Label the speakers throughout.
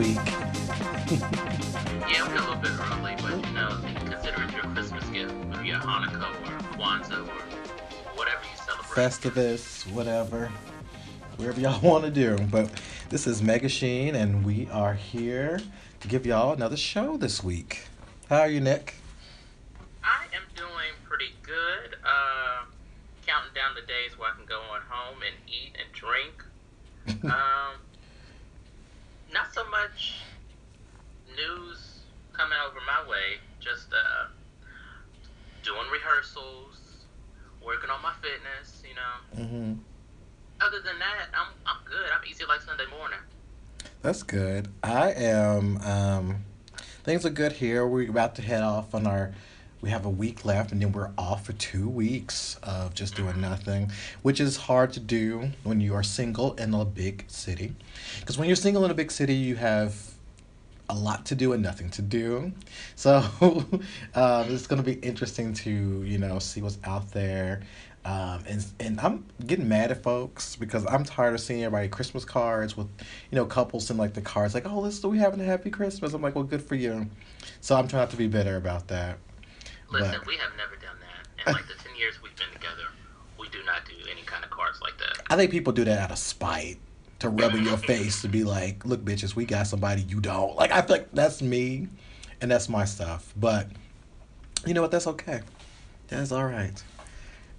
Speaker 1: week.
Speaker 2: Yeah, we're a little bit early, but you know, consider it your Christmas gift, maybe your Hanukkah or Kwanzaa or whatever you celebrate.
Speaker 1: Festivus, whatever. Wherever y'all want to do. But this is Mega Sheen, and we are here to give y'all another show this week. How are you, Nick?
Speaker 2: I am doing pretty good. Uh, counting down the days where I can go on home and eat and drink. um, not so much news coming over my way. Just uh, doing rehearsals, working on my fitness. You know.
Speaker 1: Mm-hmm.
Speaker 2: Other than that, I'm I'm good. I'm easy like Sunday morning.
Speaker 1: That's good. I am. Um, things are good here. We're about to head off on our. We have a week left, and then we're off for two weeks of just doing nothing, which is hard to do when you are single in a big city. Because when you're single in a big city, you have a lot to do and nothing to do. So um, it's going to be interesting to you know see what's out there. Um, and and I'm getting mad at folks because I'm tired of seeing everybody Christmas cards with, you know, couples send like the cards like, oh, listen, we having a happy Christmas. I'm like, well, good for you. So I'm trying to be bitter about that.
Speaker 2: Listen,
Speaker 1: But-
Speaker 2: we have never done that. In like the ten years we've been together, we do not do any kind of cards like that.
Speaker 1: I think people do that out of spite to rub in your face to be like, look, bitches, we got somebody you don't. Like I feel like that's me, and that's my stuff. But you know what? That's okay. That's all right.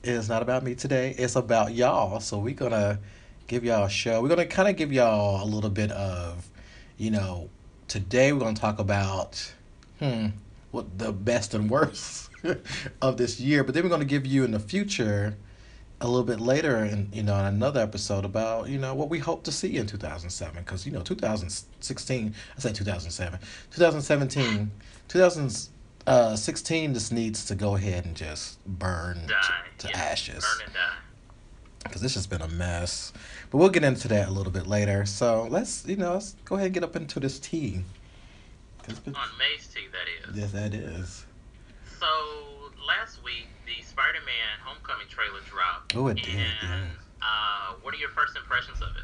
Speaker 1: It's not about me today. It's about y'all. So we're gonna give y'all a show. We're gonna kind of give y'all a little bit of, you know, today we're gonna talk about, hmm, what the best and worst of this year. But then we're gonna give you in the future a little bit later in you know in another episode about you know what we hope to see in 2007 because you know 2016 I say 2007 2017 2016 just needs to go ahead and just burn
Speaker 2: Die.
Speaker 1: to, to
Speaker 2: yeah.
Speaker 1: ashes
Speaker 2: and
Speaker 1: because this has been a mess but we'll get into that a little bit later so let's you know let's go ahead and get up into this tea been-
Speaker 2: On Tea, that is.
Speaker 1: yes that is
Speaker 2: So last week, the Spider-Man Homecoming trailer dropped.
Speaker 1: Oh, it did,
Speaker 2: And
Speaker 1: yeah.
Speaker 2: uh, what are your first impressions of it?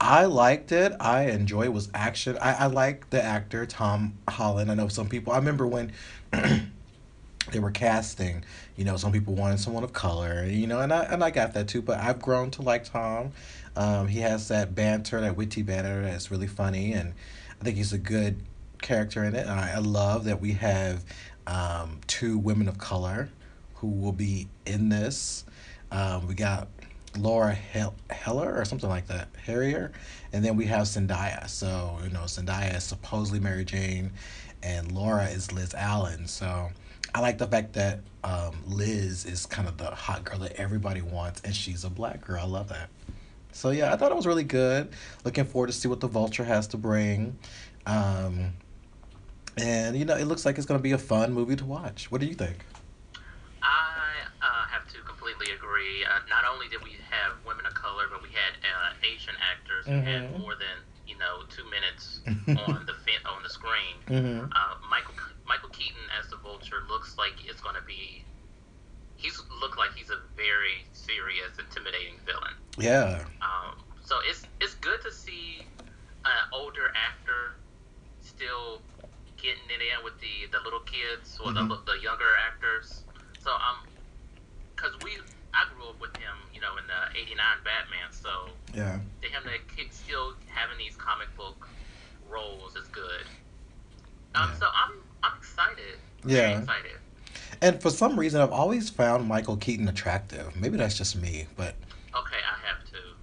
Speaker 1: I liked it. I enjoy it was action. I, I like the actor Tom Holland. I know some people. I remember when they were casting. You know, some people wanted someone of color. You know, and I and I got that too. But I've grown to like Tom. Um, he has that banter, that witty banter that's really funny, and I think he's a good character in it. And I, I love that we have um, two women of color who will be in this. Um, we got Laura Hel- Heller or something like that, Harrier, and then we have Zendaya. So you know, Zendaya is supposedly Mary Jane, and Laura is Liz Allen. So I like the fact that um, Liz is kind of the hot girl that everybody wants, and she's a black girl. I love that. So yeah, I thought it was really good. Looking forward to see what the Vulture has to bring. Um, and you know, it looks like it's gonna be a fun movie to watch. What do you think?
Speaker 2: I uh, have to completely agree. Uh, not only did we have women of color, but we had uh, Asian actors who had more than you know two minutes on the fin- on the screen.
Speaker 1: Mm-hmm.
Speaker 2: Uh, Michael Michael Keaton as the Vulture looks like it's going to be. He's looked like he's a very serious, intimidating villain.
Speaker 1: Yeah.
Speaker 2: Um, so it's it's good to see an older actor still getting it in with the, the little kids or
Speaker 1: Mhm.
Speaker 2: the the younger actors. So um, cause we I grew up with him, you know, in the '89 Batman. So
Speaker 1: Yeah.
Speaker 2: to him to keep still having these comic book roles is good. Um,
Speaker 1: Yeah.
Speaker 2: so I'm I'm excited.
Speaker 1: Yeah.
Speaker 2: excited.
Speaker 1: And for some reason, I've always found Michael Keaton attractive. Maybe that's just me, but
Speaker 2: Okay, I.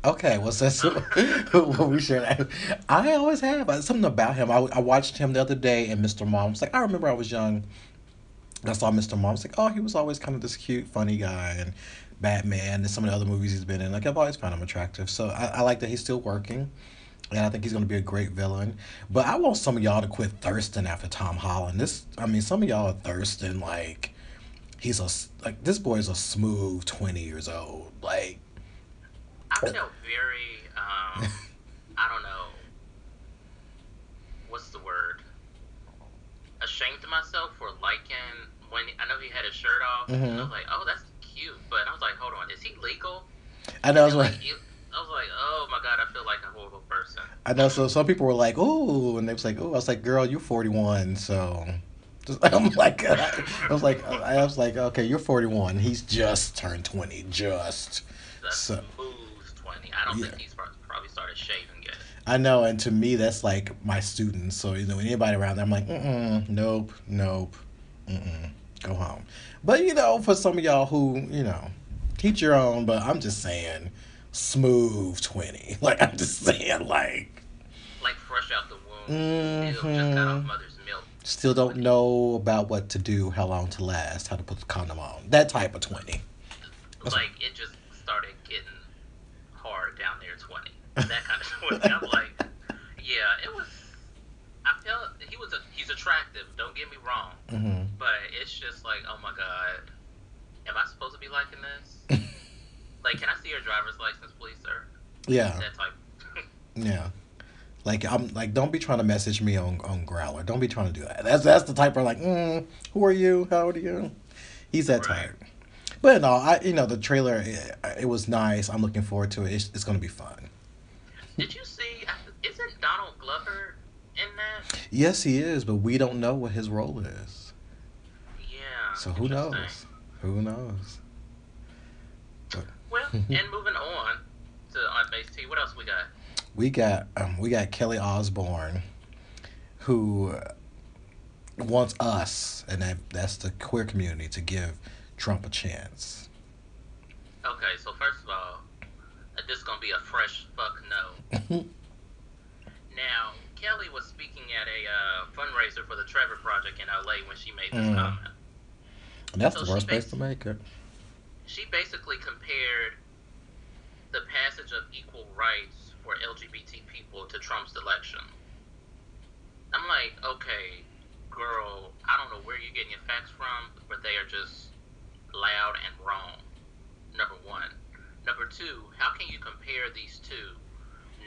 Speaker 1: okay. Well, what we share. That. I always have something about him. I, I watched him the other day in Mr. Mom. It's like I remember I was young. I saw Mr. Mom. It's like oh, he was always kind of this cute, funny guy, and Batman and some of the other movies he's been in. Like I've always found him attractive. So I, I like that he's still working. And I think he's going to be a great villain. But I want some of y'all to quit thirsting after Tom Holland. This, I mean, some of y'all are thirsting like he's a like this boy is a smooth twenty years old. Like
Speaker 2: I felt very um, I don't know what's the word ashamed of myself for liking when I know he had his shirt off.
Speaker 1: Mhm.
Speaker 2: I was like, oh, that's cute, but I was like, hold on, is he legal?
Speaker 1: I know, I was like,
Speaker 2: like, you, I was like, oh my god, I feel like a horrible person.
Speaker 1: I know. So some people were like, "Oh," and they was like, "Oh," I was like, "Girl, you're 41, so." I'm like, I was like, I was like, okay, you're 41. He's just turned 20, just.
Speaker 2: That's
Speaker 1: So-.
Speaker 2: I don't
Speaker 1: Yeah.
Speaker 2: think he's probably started shaving yet.
Speaker 1: I know, and to me, that's like my students. So you know, anybody around there, I'm like, mm nope, nope, mm go home. But you know, for some of y'all who you know, teach your own. But I'm just saying, smooth 20. Like I'm just saying, like,
Speaker 2: Like fresh out the womb, still just got off
Speaker 1: Mhm.
Speaker 2: mother's milk.
Speaker 1: still don't know about what to do, how long to last, how to put the condom on. That type of 20.
Speaker 2: Like it just started getting hard down there twenty. That kind of twenty. I'm like, yeah, it was. I felt he was a, he's attractive. Don't get me wrong,
Speaker 1: hmm
Speaker 2: but it's just like, oh my god, am I supposed to be liking this? like, can I see your driver's license, please, sir?
Speaker 1: Yeah.
Speaker 2: That type.
Speaker 1: Yeah. Like I'm like don't be trying to message me on on Growlr. Don't be trying to do that. That's that's the type of like, mm, who are you? How old are you? He's that
Speaker 2: Right.
Speaker 1: type. But no, I you know the trailer it, it was nice. I'm looking forward to it. It's, it's going to be fun.
Speaker 2: Did you see? Isn't Donald Glover in that?
Speaker 1: Yes, he is, but we don't know what his role is.
Speaker 2: Yeah.
Speaker 1: So who knows? Who knows?
Speaker 2: Well, and moving on to on base T. What else we got?
Speaker 1: We got um, we got Kelly Osbourne, who wants us, and that that's the queer community, to give Trump a chance.
Speaker 2: Okay, so first of all, this is gonna be a fresh fuck no. Now, Kelly was speaking at a uh, fundraiser for the Trevor Project in LA when she made this
Speaker 1: Mm.
Speaker 2: comment.
Speaker 1: That's
Speaker 2: So
Speaker 1: the worst place to make it.
Speaker 2: She basically compared the passage of equal rights for LGBT people to Trump's election. I'm like, okay, girl, I don't know where you're getting your facts from, but they are just loud and wrong. Number one. Number two, how can you compare these two?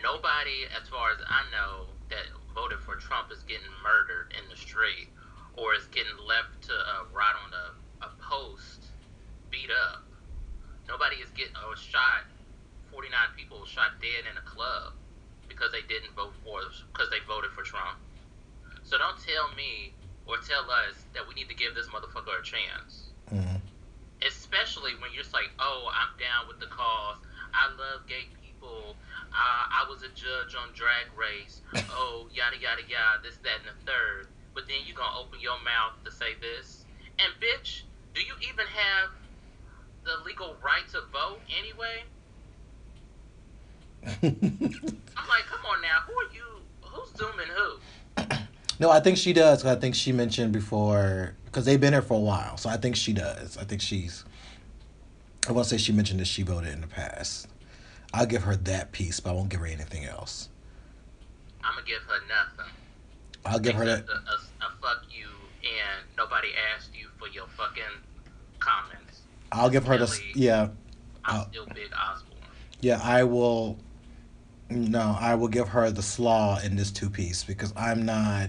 Speaker 2: Nobody, as far as I know, that voted for Trump is getting murdered in the street or is getting left to uh, rot on a, a post, beat up. Nobody is getting or shot. 49 people shot dead in a club because they didn't vote for because they voted for Trump. So don't tell me or tell us that we need to give this motherfucker a chance.
Speaker 1: Mhm.
Speaker 2: Especially when you're just like, oh, I'm down with the cause. I love gay people. Uh, I was a judge on Drag Race. Oh, yada yada yada, this, that, and the third. But then you're gonna open your mouth to say this. And bitch, do you even have the legal right to vote anyway? I'm like, come on now, who are you? Who's zooming who?
Speaker 1: no, I think she does. I think she mentioned before because they've been here for a while, so I think she does. I think she's. I won't say she mentioned that she voted in the past. I'll give her that piece, but I won't give her anything else.
Speaker 2: I'm gonna give her nothing.
Speaker 1: I'll give her that.
Speaker 2: A, a, a fuck you, and nobody asked you for your fucking comments.
Speaker 1: I'll give her the. Yeah,
Speaker 2: I'm
Speaker 1: Oh.
Speaker 2: still big Osbourne.
Speaker 1: yeah. I will. No, I will give her the slaw in this two piece because I'm not.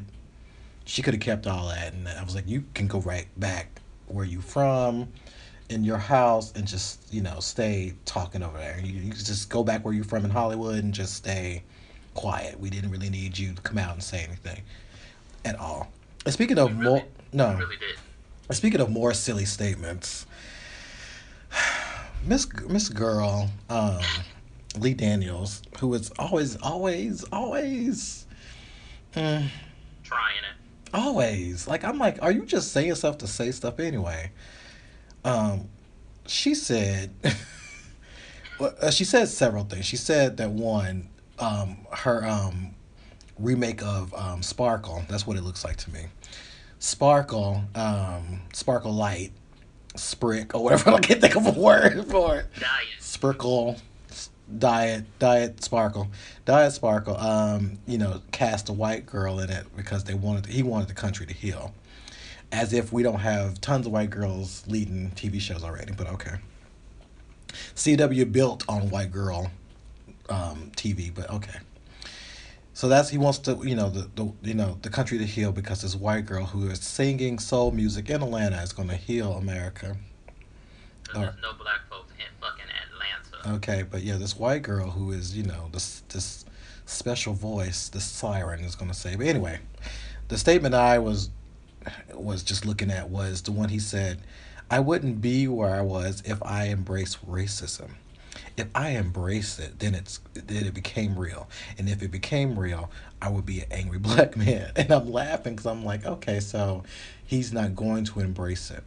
Speaker 1: She could have kept all that, and I was like, you can go right back where you from, in your house, and just you know stay talking over there. You, you just go back where you're from in Hollywood and just stay quiet. We didn't really need you to come out and say anything at all. And speaking of
Speaker 2: We
Speaker 1: more, no.
Speaker 2: Really did.
Speaker 1: Speaking of more silly statements, Miss Miss Girl, um, Lee Daniels, who is always, always, always, mm,
Speaker 2: Trying it.
Speaker 1: always like I'm like, are you just saying stuff to say stuff anyway? Um, she said, well, uh, she said several things. She said that one, um, her um, remake of um, Sparkle. That's what it looks like to me. Sparkle, um, Sparkle Light, Sprick, or whatever. I can't think of a word for it.
Speaker 2: Diet.
Speaker 1: Sprinkle, diet, diet, sparkle, diet, sparkle. Um, you know, cast a white girl in it because they wanted he wanted the country to heal, as if we don't have tons of white girls leading TV shows already. But okay, CW built on white girl um, TV, but okay. So that's he wants to you know the, the you know the country to heal because this white girl who is singing soul music in Atlanta is going to heal America.
Speaker 2: There's no black folks in fucking Atlanta.
Speaker 1: Okay, but yeah, this white girl who is, you know, this this special voice the siren is going to say. But anyway, the statement I was was just looking at was the one he said, "I wouldn't be where I was if I embraced racism." If I embrace it, then it's then it became real, and if it became real, I would be an angry black man. And I'm laughing because I'm like, okay, so he's not going to embrace it,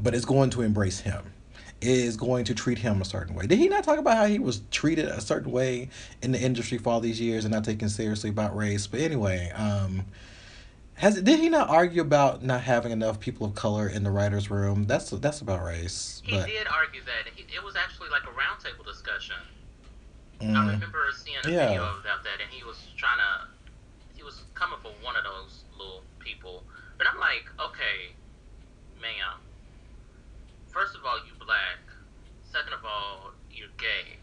Speaker 1: but it's going to embrace him is going to treat him a certain way. Did he not talk about how he was treated a certain way in the industry for all these years and not taken seriously about race? But anyway, um, has did he not argue about not having enough people of color in the writers' room? That's that's about race.
Speaker 2: He but, did argue that. He, it was actually like a roundtable discussion. Mm, I remember seeing a yeah. video about that, and he was trying to. He was coming for one of those little people, but I'm like, okay, ma'am. First of all, you black. Second of all, you're gay,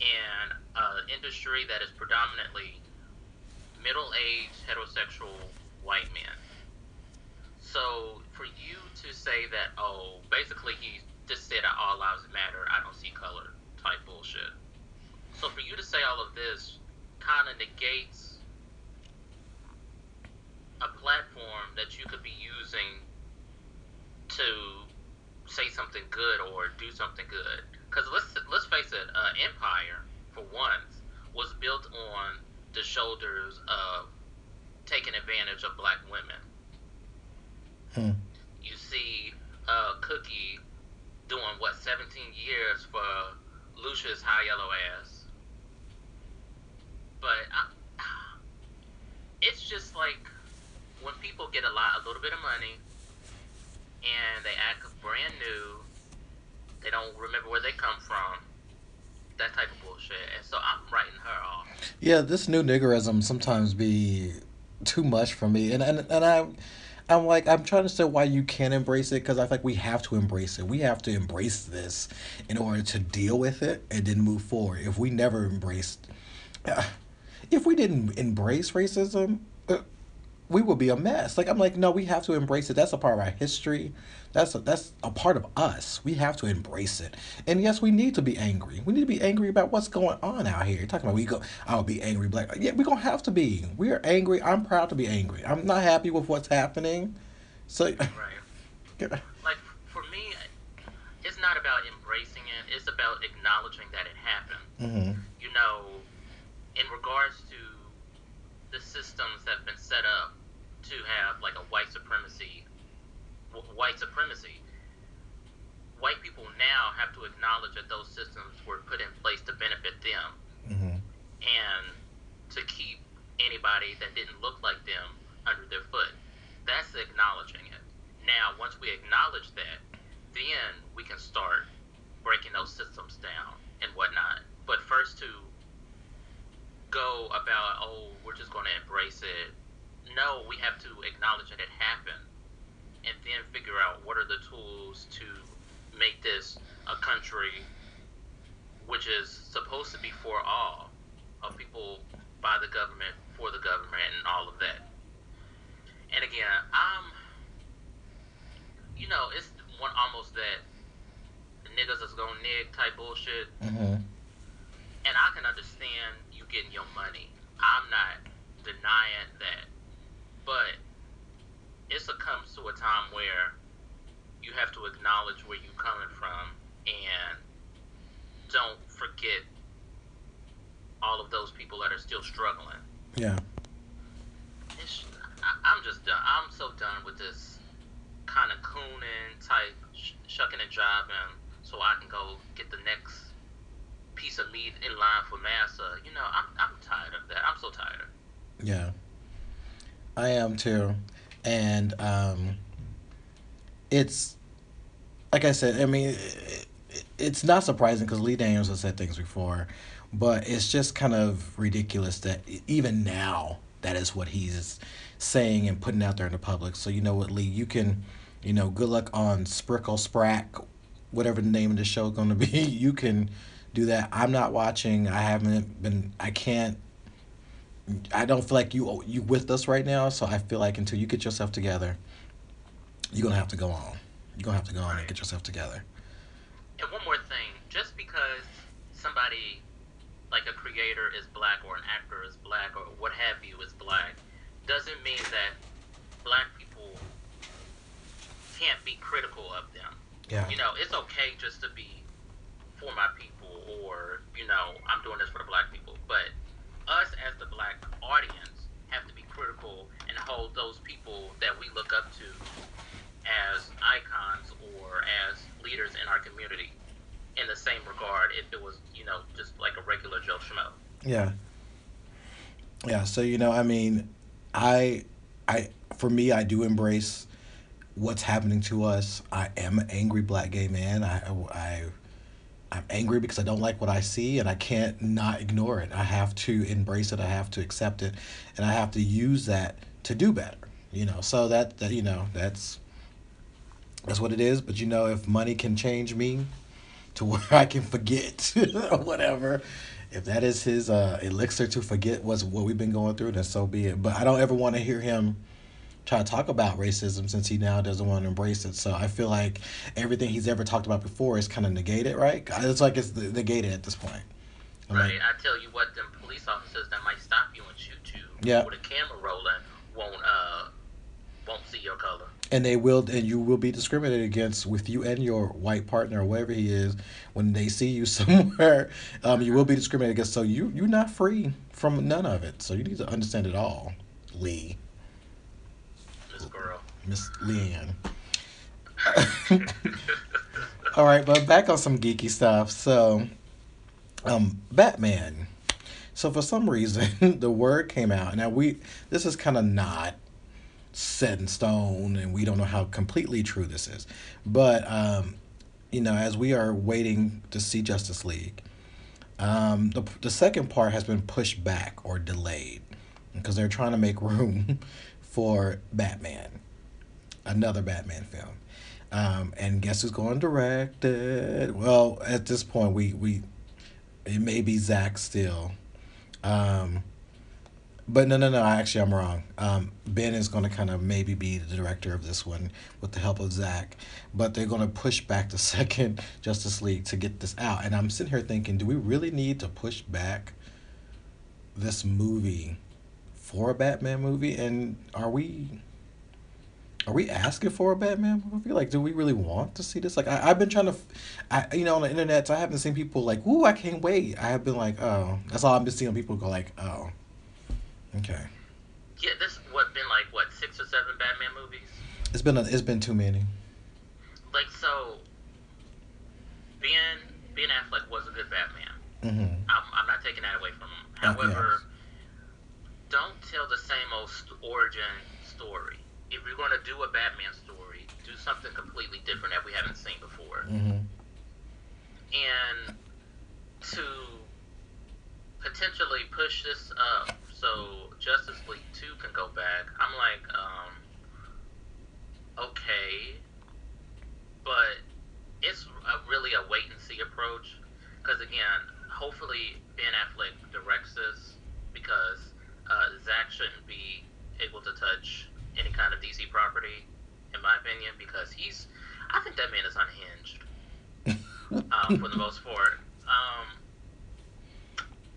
Speaker 2: in an industry that is predominantly middle-aged heterosexual white men. So for you to say that, oh, basically he just said all lives matter, I don't see color type bullshit. So for you to say all of this kind of negates a platform that you could be using to say something good or do something good. Because let's let's face it, uh, Empire for once was built on the shoulders of taking advantage of black women. Hmm. You see uh, Cookie doing what 17 years for Lucius high yellow ass. But I, it's just like when people get a lot, a little bit of money, and they act brand new. They don't remember where they come from. That type of bullshit. And so I'm writing her off.
Speaker 1: Yeah, this new niggerism sometimes be too much for me, and and and I. I'm like, I'm trying to say why you can't embrace it because I think we have to embrace it. We have to embrace this in order to deal with it and then move forward. If we never embraced, uh, if we didn't embrace racism, uh, we would be a mess. Like I'm like, no, we have to embrace it. That's a part of our history. That's a, that's a part of us. We have to embrace it. And yes, we need to be angry. We need to be angry about what's going on out here. You're talking about we go, I'll be angry black. Yeah, we're gonna have to be. We are angry. I'm proud to be angry. I'm not happy with what's happening. So right.
Speaker 2: like for me, it's not about embracing it. It's about acknowledging that it happened. Mm-hmm. You know, in regards to the systems that have been set up to have like a white supremacy white supremacy. White people now have to acknowledge that those systems were put in place to benefit them mm-hmm. and to keep anybody that didn't look like them under their foot. That's acknowledging it. Now, once we acknowledge that, then we can start breaking those systems down and whatnot. But first, to go about, oh, we're just going to embrace it. No, we have to acknowledge that it happened and then figure out what are the tools to make this a country which is supposed to be for all of people by the government for the government and all of that and again i'm you know it's one almost that niggas is gonna nig type bullshit mm-hmm. and i can understand getting your money i'm not denying that but it comes to a time where you have to acknowledge where you're coming from and don't forget all of those people that are still struggling.
Speaker 1: Yeah.
Speaker 2: It's, I, am just done. I'm so done with this kind of cooning type sh- shucking and jiving so I can go get the next piece of meat in line for massa. You know, I'm, I'm tired of that. I'm so tired.
Speaker 1: Yeah. I am too and um, it's like I said. I mean, it, it's not surprising because Lee Daniels has said things before, but it's just kind of ridiculous that even now that is what he's saying and putting out there in the public. So you know what, Lee, you can, you know, good luck on Sprickle Sprack, whatever the name of the show is going to be. You can do that. I'm not watching. I haven't been. I can't I don't feel like you you with us right now. So I feel like until you get yourself together, you're gonna have to go on. You're gonna have to go on and get yourself together.
Speaker 2: And one more thing, just because somebody like a creator is black or an actor is black or what have you is black doesn't mean that black people can't be critical of them.
Speaker 1: Yeah.
Speaker 2: You know, it's okay just to be for my people or, you know, I'm doing this for the black people. But us as the black audience have to be critical and hold those people that we look up to as icons or as leaders in our community in the same regard if it was, you know, just like a regular Joe Schmo.
Speaker 1: Yeah. Yeah. So you know, I mean, I, I, for me, I do embrace what's happening to us. I am an angry black gay man. I, I, I'm angry because I don't like what I see, and I can't not ignore it. I have to embrace it. I have to accept it, and I have to use that to do better. You know, so that that you know that's that's what it is. But you know, if money can change me to where I can forget or whatever, if that is his uh, elixir to forget what's what we've been going through, then so be it. But I don't ever want to hear him try to talk about racism since he now doesn't want to embrace it. So I feel like everything he's ever talked about before is kind of negated, right? It's like it's negated at this point.
Speaker 2: I'm right. Like, I tell you what, them police officers that might stop you and shoot you
Speaker 1: yeah.
Speaker 2: with a camera rolling won't uh won't see your color.
Speaker 1: And they will, and you will be discriminated against with you and your white partner or whatever he is when they see you somewhere. Um, you will be discriminated against. So you you're not free from none of it. So you need to understand it all, Lee.
Speaker 2: Miss.
Speaker 1: Leanne. all right, but back on some geeky stuff. So, um, Batman. So for some reason, the word came out. Now we this is kind of not set in stone, and we don't know how completely true this is. But um, you know, as we are waiting to see Justice League, um, the the second part has been pushed back or delayed because they're trying to make room for Batman, another Batman film. Um, and guess who's going to direct it? Well, at this point, we we it may be Zack still. Um, but no, no, no. Actually, I'm wrong. Um, ben is going to kind of maybe be the director of this one with the help of Zack, but they're going to push back the second Justice League to get this out. And I'm sitting here thinking, do we really need to push back this movie for a Batman movie? And are we are we asking for a Batman movie? Like, do we really want to see this? Like, I, I've been trying to, I you know, on the internet, I haven't seen people like, "Ooh, I can't wait." I have been like, "Oh," that's all I've been seeing people go like, "Oh." Okay.
Speaker 2: Yeah, this what been like what six or seven Batman movies?
Speaker 1: It's been a, it's been too many.
Speaker 2: Like so, Ben Ben Affleck was a good Batman.
Speaker 1: Mm-hmm.
Speaker 2: I'm, I'm not taking that away from him. However, yes. don't tell the same old origin story. You're going to do a Batman story, do something completely different that we haven't seen before.
Speaker 1: Mm-hmm.
Speaker 2: And to potentially push this up so Justice League 2 can go back. I'm like, um, okay, but it's a, really a wait and see approach. Because again, hopefully Ben Affleck directs this because uh, Zack shouldn't be able to touch any kind of DC property, in my opinion, because he's, I think that man is unhinged um, for the most part. Um,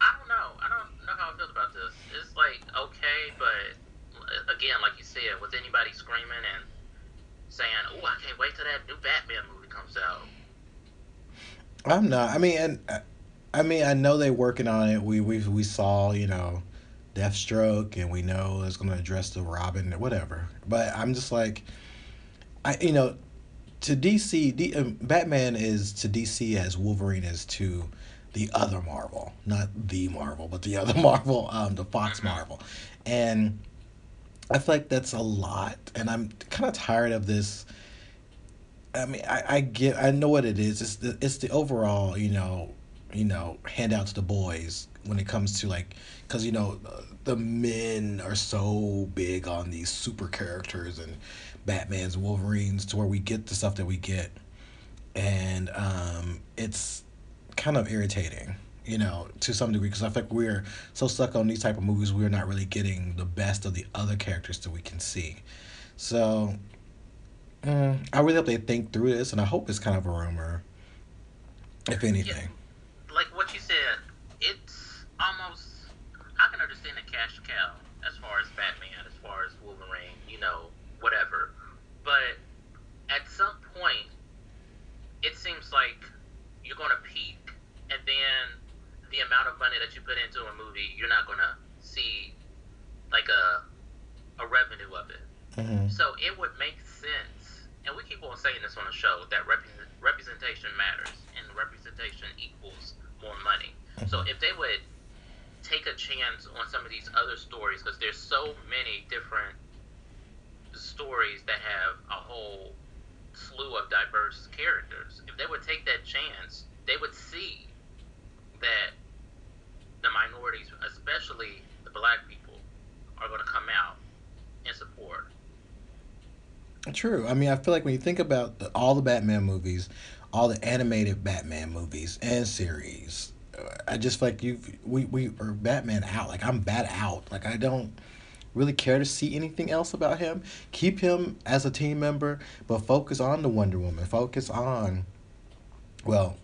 Speaker 2: I don't know. I don't know how I feel about this. It's like okay, but again, like you said, was anybody screaming and saying, "Oh, I can't wait till that new Batman movie comes out"?
Speaker 1: I'm. I mean, and I mean, I know they're working on it. We we we saw, you know, Deathstroke, and we know it's going to address the Robin, whatever. But I'm just like, I you know, to DC, D, um, Batman is to DC as Wolverine is to the other Marvel, not the Marvel, but the other Marvel, um, the Fox mm-hmm. Marvel, and I feel like that's a lot, and I'm kind of tired of this. I mean, I, I get, I know what it is. It's the, it's the overall, you know, you know, handout to the boys when it comes to like, because you know, the men are so big on these super characters and Batman's, Wolverines, to where we get the stuff that we get, and um, it's kind of irritating you know to some degree because i think we're so stuck on these type of movies we're not really getting the best of the other characters that we can see so mm, i really hope they think through this and i hope it's kind of a rumor if anything
Speaker 2: yeah. like what you said it's almost I can understand the cash cow as far as Batman, as far as Wolverine, you know, whatever. But at some point, it seems like you're going to peak, and then the amount of money that you put into a movie, you're not going to see like a a revenue of it.
Speaker 1: Mm-hmm.
Speaker 2: So it would make sense, and we keep on saying this on the show that rep- representation matters, and representation equals more money. So mm-hmm. if they would take a chance on some of these other stories, because there's so many different stories that have a whole slew of diverse characters, if they would take that chance, they would see that the minorities, especially the black people, are going to come out and support.
Speaker 1: True. I mean, I feel like when you think about the, all the Batman movies, all the animated Batman movies and series, uh, I just feel like you we we are Batman out. Like I'm bat out. Like I don't really care to see anything else about him. Keep him as a team member, but focus on the Wonder Woman. Focus on, well,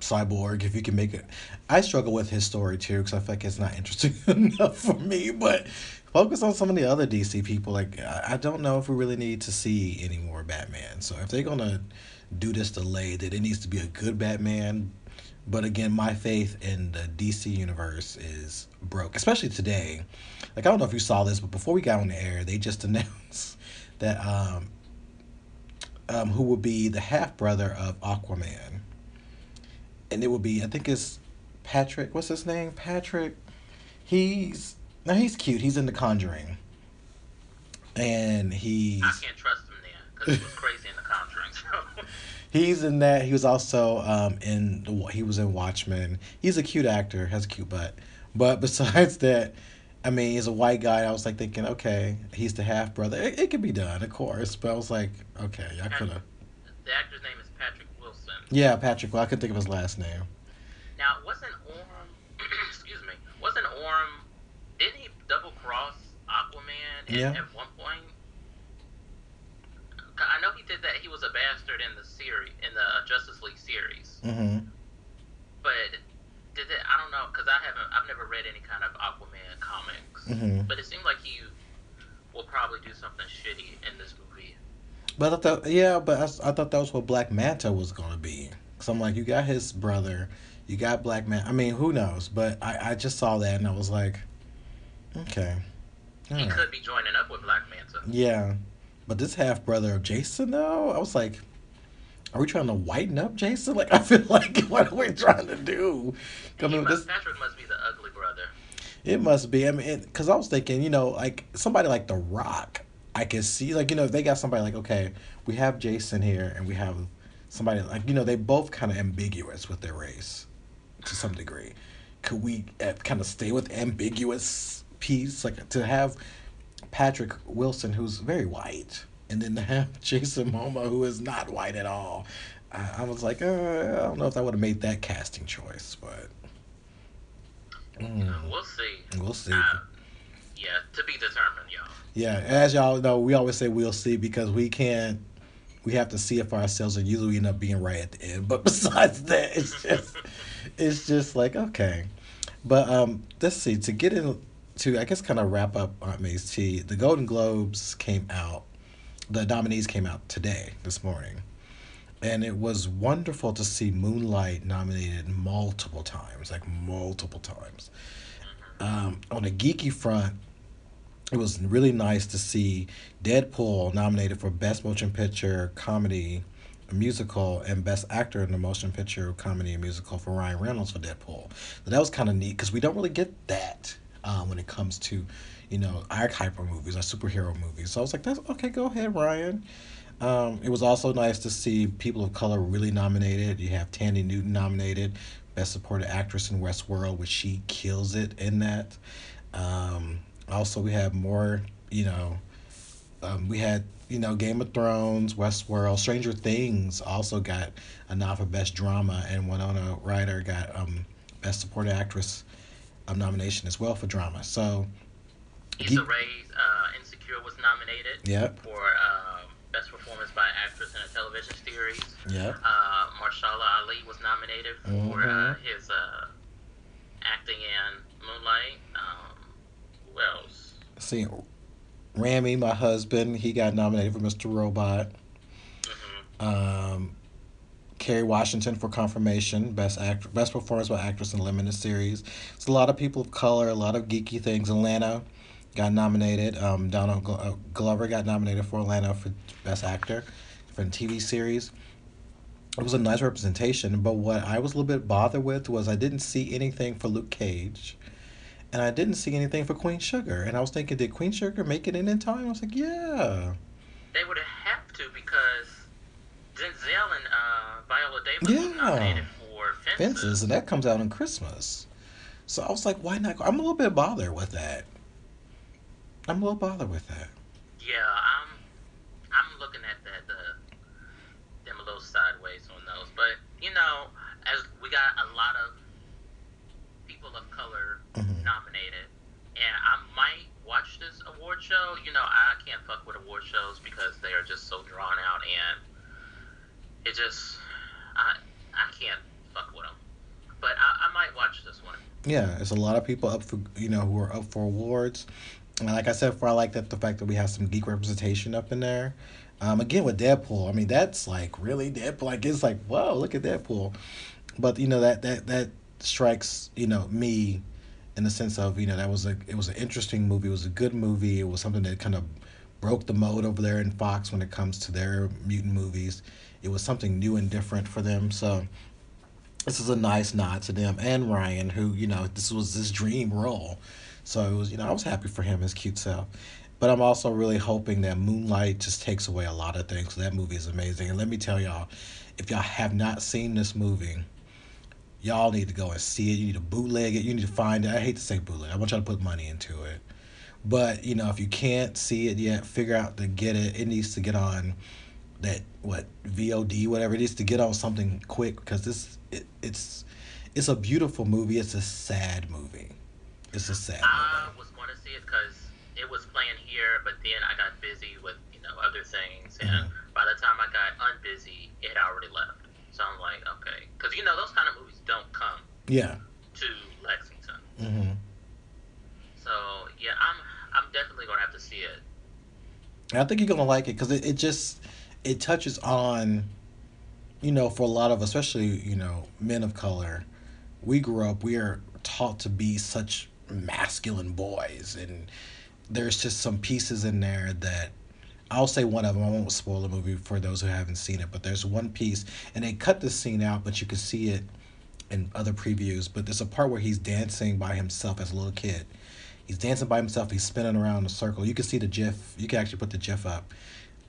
Speaker 1: Cyborg. If you can make it, I struggle with his story too because I feel like it's not interesting enough for me. But focus on some of the other DC people. Like I don't know if we really need to see any more Batman. So if they're gonna do this delay, that it needs to be a good Batman. But again, my faith in the DC universe is broke, especially today. Like I don't know if you saw this, but before we got on the air, they just announced that um, um who will be the half brother of Aquaman, and it would be I think it's Patrick. What's his name? Patrick. He's now he's cute. He's in The Conjuring, and he's
Speaker 2: I can't trust him then because he was crazy in the Conjuring. So
Speaker 1: He's in that. He was also um in the he was in Watchmen. He's a cute actor, has a cute butt. But besides that, I mean, he's a white guy. I was like thinking, okay, he's the half brother. It, it could be done, of course. But I was like, okay, I could have.
Speaker 2: the actor's name is Patrick Wilson.
Speaker 1: Yeah, Patrick. Well, I couldn't think of his last name.
Speaker 2: Now, wasn't Orm? excuse me. Wasn't Orm? Didn't he double cross Aquaman at,
Speaker 1: Yeah.
Speaker 2: at one point. I know he did that. He was a bastard in the series, in the Justice League series.
Speaker 1: Mm-hmm.
Speaker 2: But did it? I don't know because I haven't. I've never read any kind of Aquaman comics.
Speaker 1: Mhm.
Speaker 2: But it seemed like he will probably do something shitty in this movie.
Speaker 1: But I thought, yeah, but I thought that was what Black Manta was gonna be. So I'm like, you got his brother, you got Black Man. I mean, who knows? But I, I just saw that and I was like, okay,
Speaker 2: He could be joining up with Black Manta.
Speaker 1: Yeah, but this half brother of Jason though, I was like, are we trying to whiten up Jason? Like I feel like what are we trying to do? Mean,
Speaker 2: must,
Speaker 1: this
Speaker 2: Patrick must be the ugly brother.
Speaker 1: it must be. I mean, because I was thinking, you know, like somebody like The Rock, I can see like you know if they got somebody like okay, we have Jason here and we have somebody like you know they both kind of ambiguous with their race to some degree. Could we uh, kind of stay with ambiguous piece like to have Patrick Wilson who's very white and then to have Jason Momoa who is not white at all. I, I was like, uh, I don't know if I would have made that casting choice, but mm,
Speaker 2: We'll see.
Speaker 1: we'll see.
Speaker 2: Uh, yeah, to be determined, y'all.
Speaker 1: Yeah, as y'all know, we always say we'll see because we can't. We have to see it for ourselves, and usually we end up being right at the end. But besides that, it's just, it's just like okay. But um, let's see. To get into, I guess, kind of wrap up on Maze T. The Golden Globes came out. The nominees came out today, this morning, and it was wonderful to see Moonlight nominated multiple times, like multiple times. Um, on a geeky front, it was really nice to see Deadpool nominated for Best Motion Picture Comedy Musical and Best Actor in the Motion Picture Comedy Musical for Ryan Reynolds for Deadpool. So that was kind of neat because we don't really get that um, when it comes to, you know, our hyper movies, our superhero movies. So I was like, that's okay, go ahead, Ryan. Um, it was also nice to see people of color really nominated. You have Thandie Newton nominated, Best Supported Actress in Westworld, which she kills it in that. Um, also, we have more, you know, um, we had, you know, Game of Thrones, Westworld, Stranger Things also got a nod for Best Drama, and Winona Ryder got um, Best Supported Actress um, nomination as well for drama. So,
Speaker 2: Issa Rae's uh, Insecure was nominated
Speaker 1: Yep.
Speaker 2: for um, Best Performance by Actress in a Television Series.
Speaker 1: yeah,
Speaker 2: Uh, Mahershala Ali was nominated for uh,
Speaker 1: Mhm.
Speaker 2: his uh, acting in Moonlight. Um,
Speaker 1: see, Rami, my husband, he got nominated for Mr. Robot.
Speaker 2: hmm
Speaker 1: Um, Kerry Washington for confirmation, best act, best performance by actress in limited series. It's a lot of people of color, a lot of geeky things. Atlanta got nominated. Um, Donald uh, Glover got nominated for Atlanta for best actor for a TV series. It was a nice representation, but what I was a little bit bothered with was I didn't see anything for Luke Cage, and I didn't see anything for Queen Sugar. And I was thinking, did Queen Sugar make it in in time? I was like, yeah,
Speaker 2: They would have to because Denzel and Viola Davis
Speaker 1: Yeah.
Speaker 2: was nominated for Fences.
Speaker 1: Fences, and that comes out on Christmas. So I was like, why not? I'm a little bit bothered with that. I'm a little bothered with that.
Speaker 2: Yeah, I'm I'm looking at that uh, them a little sideways on those, but you know, as we got a lot of people of color
Speaker 1: Mhm.
Speaker 2: nominated, and I might watch this award show. You know, I can't fuck with award shows because they are just so drawn out, and it just can't fuck with them. But I, I might watch this one.
Speaker 1: Yeah, there's a lot of people up for you know who are up for awards, and like I said, for I like that the fact that we have some geek representation up in there. Um, again with Deadpool, I mean that's like really Deadpool. Like it's like whoa, look at Deadpool, but you know that that that strikes you know me in the sense of you know that was a it was an interesting movie. It was a good movie. It was something that kind of broke the mode over there in Fox when it comes to their mutant movies. It was something new and different for them. So this is a nice nod to them and Ryan, who you know this was his dream role. So it was you know I was happy for him, his cute self. But I'm also really hoping that Moonlight just takes away a lot of things. That movie is amazing, and let me tell y'all, if y'all have not seen this movie, y'all need to go and see it. You need to bootleg it. You need to find it. I hate to say bootleg. I want y'all to put money into it. But you know, if you can't see it yet, figure out to get it. It needs to get on that what VOD whatever it is to get on something quick because this it, it's it's a beautiful movie. It's a sad movie. It's a sad
Speaker 2: I
Speaker 1: movie.
Speaker 2: was going to see it because it was playing here, but then I got busy with you know other things, and by the time I got unbusy, it already left. So I'm like, okay, because you know those kind of movies don't come
Speaker 1: Yeah.
Speaker 2: to Lexington.
Speaker 1: Mm-hmm.
Speaker 2: So yeah, I'm I'm definitely gonna have to see it.
Speaker 1: I think you're gonna like it because it, it just it touches on, you know, for a lot of especially you know men of color, we grew up we are taught to be such masculine boys, and there's just some pieces in there that I'll say one of them. I won't spoil the movie for those who haven't seen it, but there's one piece, and they cut the scene out, but you can see it in other previews. But there's a part where he's dancing by himself as a little kid. He's dancing by himself. He's spinning around in a circle. You can see the GIF. You can actually put the GIF up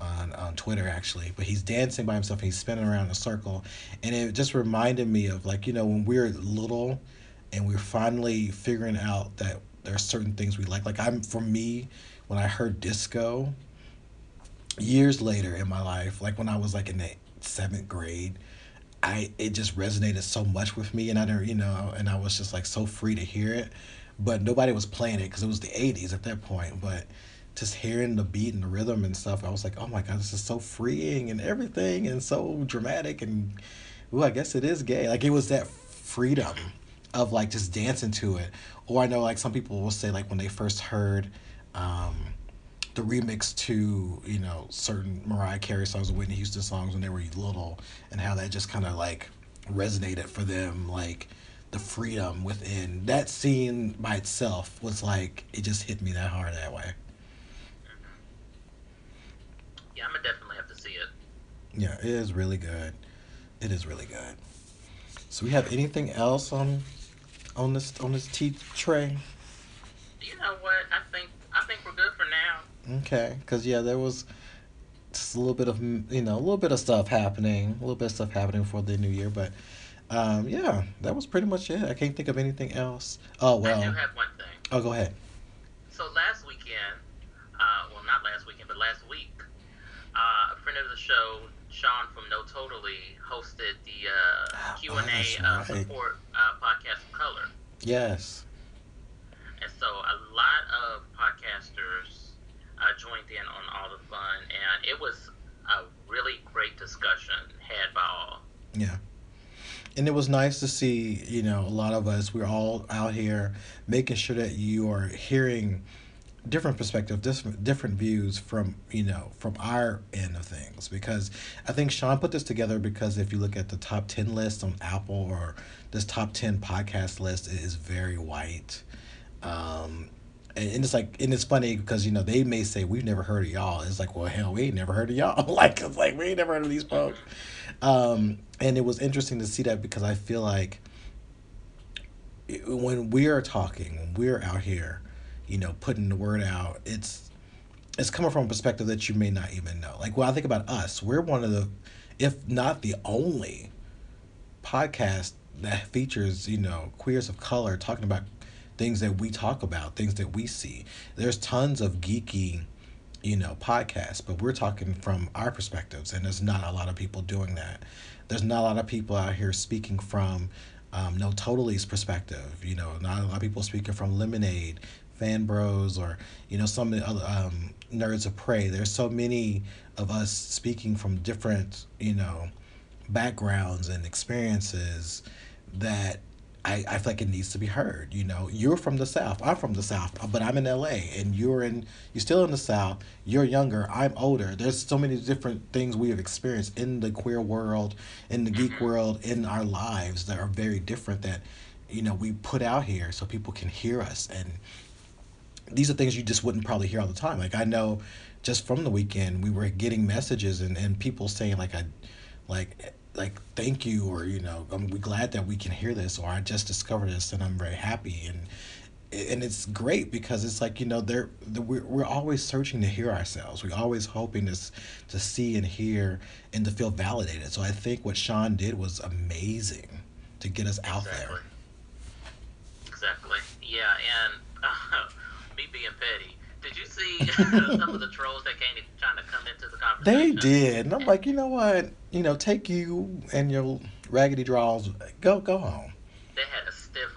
Speaker 1: on on Twitter actually. But he's dancing by himself. He's spinning around in a circle, and it just reminded me of like you know when we were little, and we are finally figuring out that there are certain things we like. Like I'm for me, when I heard disco, years later in my life, like when I was like in the seventh grade, I it just resonated so much with me, and I don't, you know, and I was just like so free to hear it, but nobody was playing it because it was the '80s at that point. But just hearing the beat and the rhythm and stuff, I was like, oh my god, this is so freeing and everything, and so dramatic, and ooh, I guess it is gay. Like it was that freedom of like just dancing to it. Or I know like some people will say like when they first heard. Um, the remix to you know certain Mariah Carey songs and Whitney Houston songs when they were little, and how that just kind of like resonated for them, like the freedom within that scene by itself was like it just hit me that hard that way.
Speaker 2: Yeah, I'm gonna definitely have to see it.
Speaker 1: Yeah, it is really good. It is really good. So we have anything else on on this on this tea tray?
Speaker 2: You know what? I think I think we're good for now.
Speaker 1: Okay, because yeah, there was just a little bit of you know a little bit of stuff happening, a little bit of stuff happening for the new year, but um, yeah, that was pretty much it. I can't think of anything else. Oh
Speaker 2: I do
Speaker 1: well.
Speaker 2: have one thing.
Speaker 1: Oh, go ahead.
Speaker 2: So last weekend, uh, well, not last weekend, but last week, uh, a friend of the show, Sean from No Totally, hosted the uh,
Speaker 1: Oh,
Speaker 2: Q and A uh,
Speaker 1: right.
Speaker 2: support uh, podcast of color,
Speaker 1: Yes.
Speaker 2: and so a lot of podcasters uh, joined in on all the fun, and it was a really great discussion had by all.
Speaker 1: Yeah. And it was nice to see, you know, a lot of us, we're all out here making sure that you are hearing different perspective, different different views from you know from our end of things. Because I think Sean put this together because if you look at the top ten list on Apple or this top ten podcast list, it is very white. Um, and, and it's like and it's funny because you know they may say we've never heard of y'all. It's like well hell we ain't never heard of y'all. like it's like we ain't never heard of these folks. Um, and it was interesting to see that because I feel like when we are talking, when we're out here, you know, putting the word out, it's it's coming from a perspective that you may not even know. Like when I think about us, we're one of the, if not the only, podcast that features you know queers of color talking about things that we talk about, things that we see. There's tons of geeky, you know, podcasts, but we're talking from our perspectives, and there's not a lot of people doing that. There's not a lot of people out here speaking from um, no Totally's perspective. You know, not a lot of people speaking from Lemonade, Fan Bros, or you know some of the other um, Nerds of Prey. There's so many of us speaking from different you know backgrounds and experiences that I, I feel like it needs to be heard. You know, you're from the South. I'm from the South, but I'm in LA and you're in you're still in the South. You're younger, I'm older. There's so many different things we have experienced in the queer world, in the geek world, in our lives that are very different that, you know, we put out here so people can hear us. And these are things you just wouldn't probably hear all the time. Like I know just from the weekend we were getting messages and, and people saying like I like like thank you or you know i'm glad that we can hear this or i just discovered this and i'm very happy. And and it's great because it's like you know they're, we're, we're always searching to hear ourselves. We're always hoping to to see and hear and to feel validated. So i think what sean did was amazing to get us out
Speaker 2: exactly.
Speaker 1: there
Speaker 2: exactly. Yeah and being petty did you see some of the trolls that came trying to come into the conversation?
Speaker 1: They did, and I'm like, you know what? You know, take you and your raggedy draws. Go, go home.
Speaker 2: They had a stiff.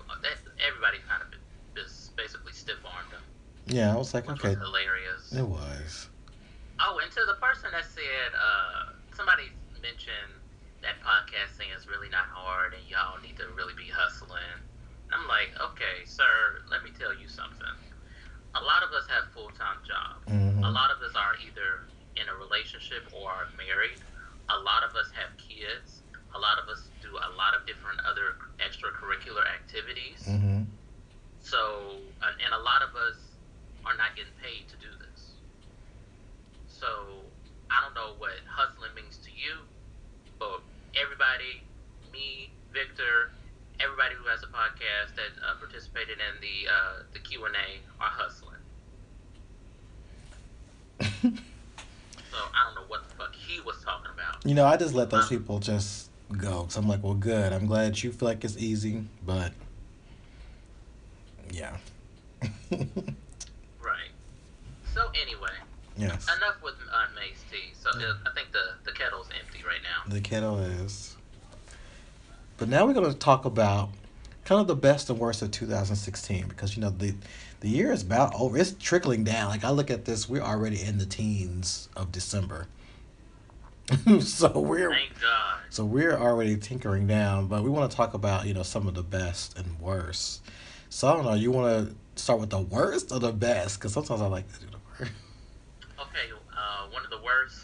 Speaker 2: Everybody kind of just basically stiff armed them.
Speaker 1: Yeah, I was like, okay,
Speaker 2: was hilarious.
Speaker 1: It was.
Speaker 2: Oh, and to the person that said, uh, somebody mentioned that podcasting is really not hard, and y'all need to really be hustling. I'm like, okay, sir, let me tell you something a lot of us have full time jobs.
Speaker 1: Mm-hmm.
Speaker 2: A lot of us are either in a relationship or are married. A lot of us have kids. A lot of us do a lot of different other extracurricular activities.
Speaker 1: Mm-hmm.
Speaker 2: So, and, and a lot of us are not getting paid to do this. So, I don't know what hustling means to you, but everybody, me, Victor, everybody who has a podcast that uh, participated in the uh, the Q and A are hustling. so I don't know what the fuck he was talking about.
Speaker 1: You know, I just let those people just go. So I'm like, well, good. I'm glad you feel like it's easy, but yeah.
Speaker 2: right. So anyway.
Speaker 1: Yes.
Speaker 2: Enough with uh, Mace T. So I think the the kettle's empty right now.
Speaker 1: The kettle is. But now we're going to talk about kind of the best and worst of 2016 because you know the the year is about over. It's trickling down. Like I look at this, we're already in the teens of December. so we're so we're already tinkering down, but we want to talk about you know some of the best and worst. So I don't know. You want to start with the worst or the best? Because sometimes I like to do the
Speaker 2: worst. Okay, uh, one of the worst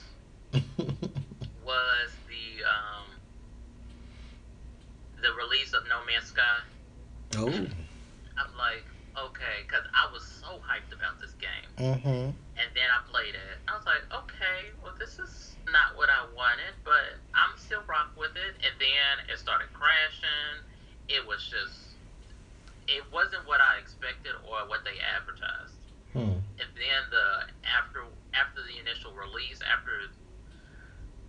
Speaker 2: was the um, the release of No Man's Sky.
Speaker 1: Oh.
Speaker 2: I'm like, okay, because I was so hyped about this game.
Speaker 1: Mm-hmm.
Speaker 2: And then I played it. I was like, okay, well, this is not what I wanted, but I'm still rock with it. And then it started crashing. It was just, it wasn't what I expected or what they advertised.
Speaker 1: Hmm.
Speaker 2: And then the after after the initial release, after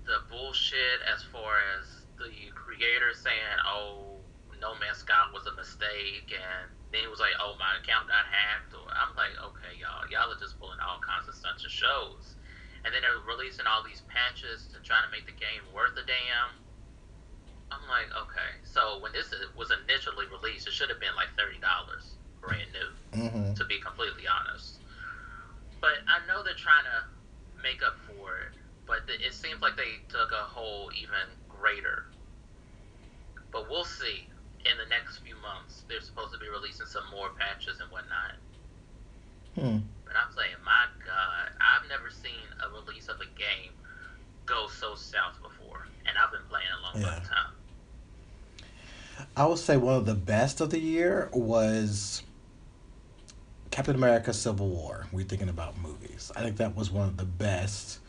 Speaker 2: the bullshit as far as the creator saying, "Oh, No Man's Sky was a mistake," and then he was like, "Oh, my account got hacked." Or I'm like, "Okay, y'all, y'all are just pulling all kinds of stunts of shows," and then they're releasing all these patches to try to make the game worth a damn. I'm like, okay, so when this was initially released, it should have been like thirty dollars, brand new,
Speaker 1: mm-hmm.
Speaker 2: to be completely honest. But I know they're trying to make up for it, but it seems like they took a whole even greater but we'll see in the next few months. They're supposed to be releasing some more patches and whatnot.
Speaker 1: Hmm.
Speaker 2: and I'm saying, my God, I've never seen a release of a game go so south before, and I've been playing a long,
Speaker 1: Yeah.
Speaker 2: long time.
Speaker 1: I would say one of the best of the year was Captain America: Civil War. We're thinking about movies. I think that was one of the best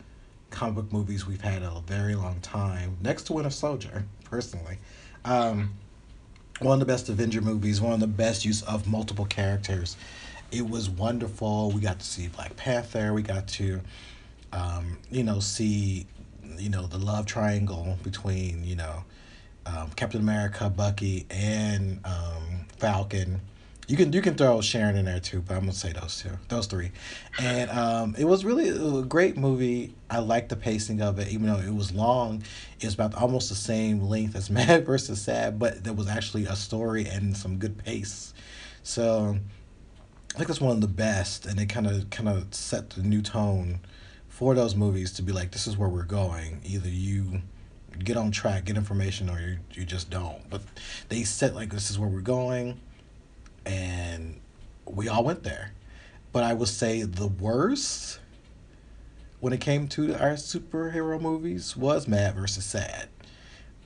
Speaker 1: comic book movies we've had in a very long time, next to Winter Soldier, personally. Um, one of the best Avenger movies, one of the best use of multiple characters. It was wonderful. We got to see Black Panther. We got to, um, you know, see, you know, the love triangle between, you know, um, Captain America, Bucky, and um, Falcon. You can you can throw Sharon in there too, but I'm gonna say those two, those three, and um, it was really a great movie. I liked the pacing of it, even though it was long. It was about almost the same length as Mad versus Sad, but there was actually a story and some good pace. So I think it's one of the best, and it kind of kind of set the new tone for those movies to be like, this is where we're going. Either you get on track, get information, or you you just don't. But they said like this is where we're going, and we all went there. But I would say the worst when it came to our superhero movies was Mad versus Sad.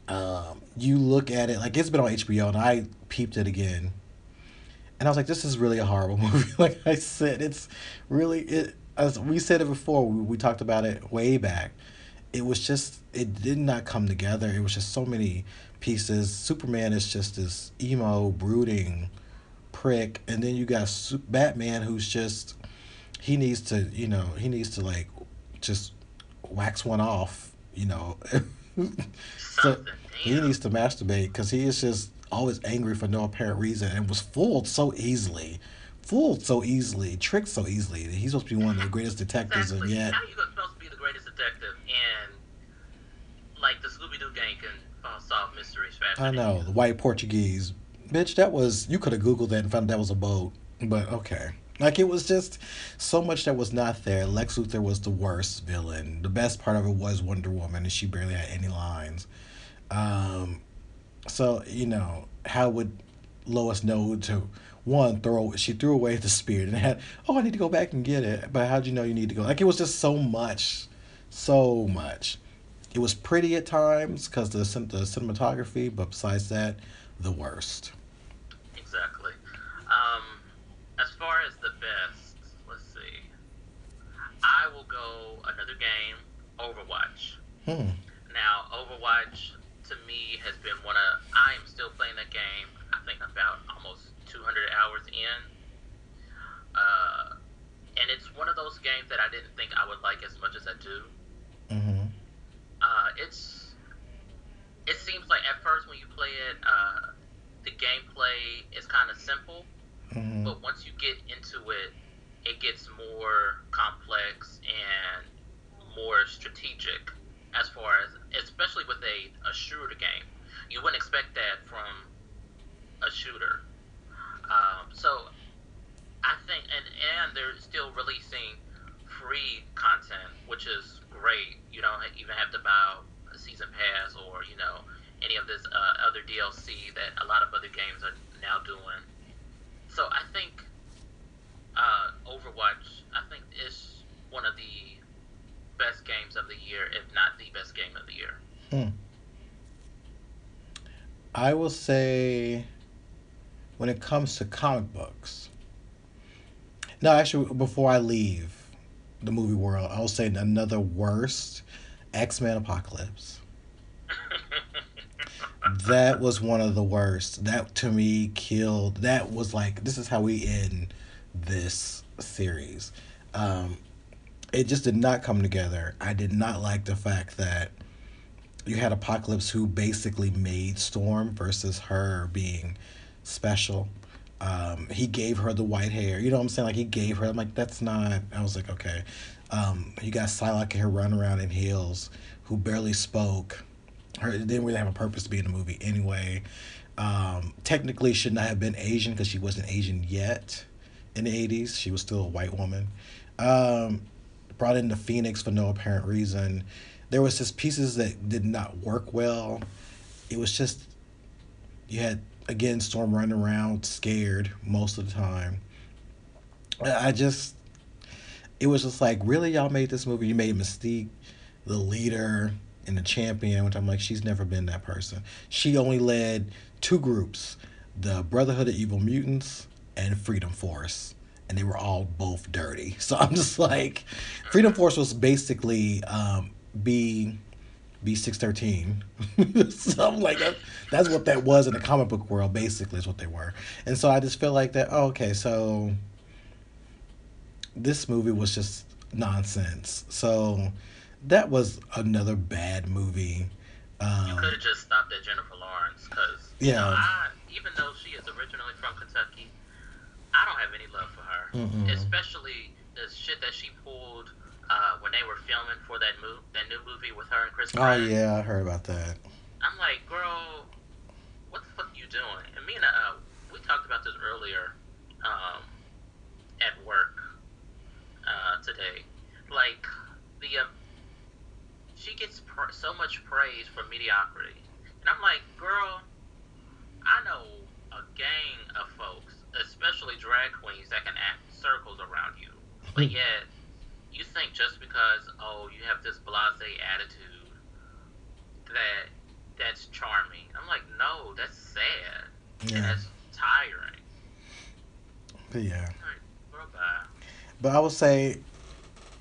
Speaker 1: Um, you look at it like it's been on HBO, and I peeped it again, and I was like, this is really a horrible movie. like I said, it's really it. As we said it before, we, we talked about it way back it was just it did not come together. It was just so many pieces. Superman is just this emo, brooding prick, and then you got Batman, who's just he needs to, you know, he needs to like just wax one off, you know. so he needs to masturbate because he is just always angry for no apparent reason and was fooled so easily. Fooled so easily, tricked so easily. He's supposed to be one of the greatest detectives, and
Speaker 2: Exactly.
Speaker 1: yet
Speaker 2: How you supposed to be the greatest detective and like the Scooby Doo gang can uh, solve mysteries faster?
Speaker 1: I know the white Portuguese, bitch. That was you could have googled that and found that was a boat, but okay. Like it was just so much that was not there. Lex Luthor was the worst villain. The best part of it was Wonder Woman, and she barely had any lines. Um, so you know how would Lois know to one throw? She threw away the spear and had oh I need to go back and get it. But how'd you know you need to go? Like it was just so much, so much. It was pretty at times because the the cinematography, but besides that, the worst.
Speaker 2: Exactly. Um, as far as the best, let's see. I will go another game, Overwatch.
Speaker 1: Hmm.
Speaker 2: Now, Overwatch to me has been one of. I am still playing that game. I think about almost 200 hours in. Uh, and it's one of those games that I didn't think I would like as much as I do.
Speaker 1: Mm-hmm.
Speaker 2: Uh, it's. It seems like at first when you play it, uh, the gameplay is kind of simple.
Speaker 1: Mm-hmm.
Speaker 2: but once you get into it, it gets more complex and more strategic as far as, especially with a, a shooter game. You wouldn't expect that from a shooter. Um, so I think, and, and they're still releasing free content, which is great. You don't even have to buy a season pass or, you know, any of this uh, other DLC that a lot of other games are now doing. So I think uh, Overwatch, I think is one of the best games of the year, if not the best game of the year. Hmm.
Speaker 1: I will say, when it comes to comic books. No, actually, before I leave the movie world, I'll say another worst X Men Apocalypse. That was one of the worst. That to me killed. That was like this is how we end this series. Um, it just did not come together. I did not like the fact that you had Apocalypse who basically made Storm versus her being special. Um, he gave her the white hair. You know what I'm saying? Like he gave her. I'm like that's not. I was like okay. Um, you got Psylocke here running around in heels who barely spoke. Her it didn't really have a purpose to be in the movie anyway. Um, technically, should not have been Asian because she wasn't Asian yet in the 80s. She was still a white woman. Um, brought in the Phoenix for no apparent reason. There was just pieces that did not work well. It was just you had again Storm running around scared most of the time. I I just it was just like, really, y'all made this movie? You made Mystique the leader and the champion, which I'm like, she's never been that person. She only led two groups the Brotherhood of Evil Mutants and Freedom Force. And they were all both dirty. So I'm just like, Freedom Force was basically um, B B six thirteen. So I'm like, that, that's what that was in the comic book world. Basically, is what they were. And so I just feel like that. Oh, okay, so this movie was just nonsense. So that was another bad movie. Um,
Speaker 2: You could have just stopped at Jennifer Lawrence, because
Speaker 1: Yeah.
Speaker 2: know, I, even though she is originally from Kentucky, I don't have any love for her.
Speaker 1: Mm-mm.
Speaker 2: Especially the shit that she pulled uh, when they were filming for that move, that new movie with her and Chris.
Speaker 1: oh yeah, I heard about that.
Speaker 2: I'm like, girl, what the fuck you doing? And me and uh, we talked about this earlier um, at work uh, today. Like the um, she gets pr- so much praise for mediocrity, and I'm like, girl, I know a gang of folks, especially drag queens, that can act circles around you, but hmm. yet you think just because oh you have this blasé attitude that that's charming. I'm like, no, that's sad. And
Speaker 1: Yeah,
Speaker 2: that's tiring.
Speaker 1: but yeah.
Speaker 2: Like.
Speaker 1: But I would say,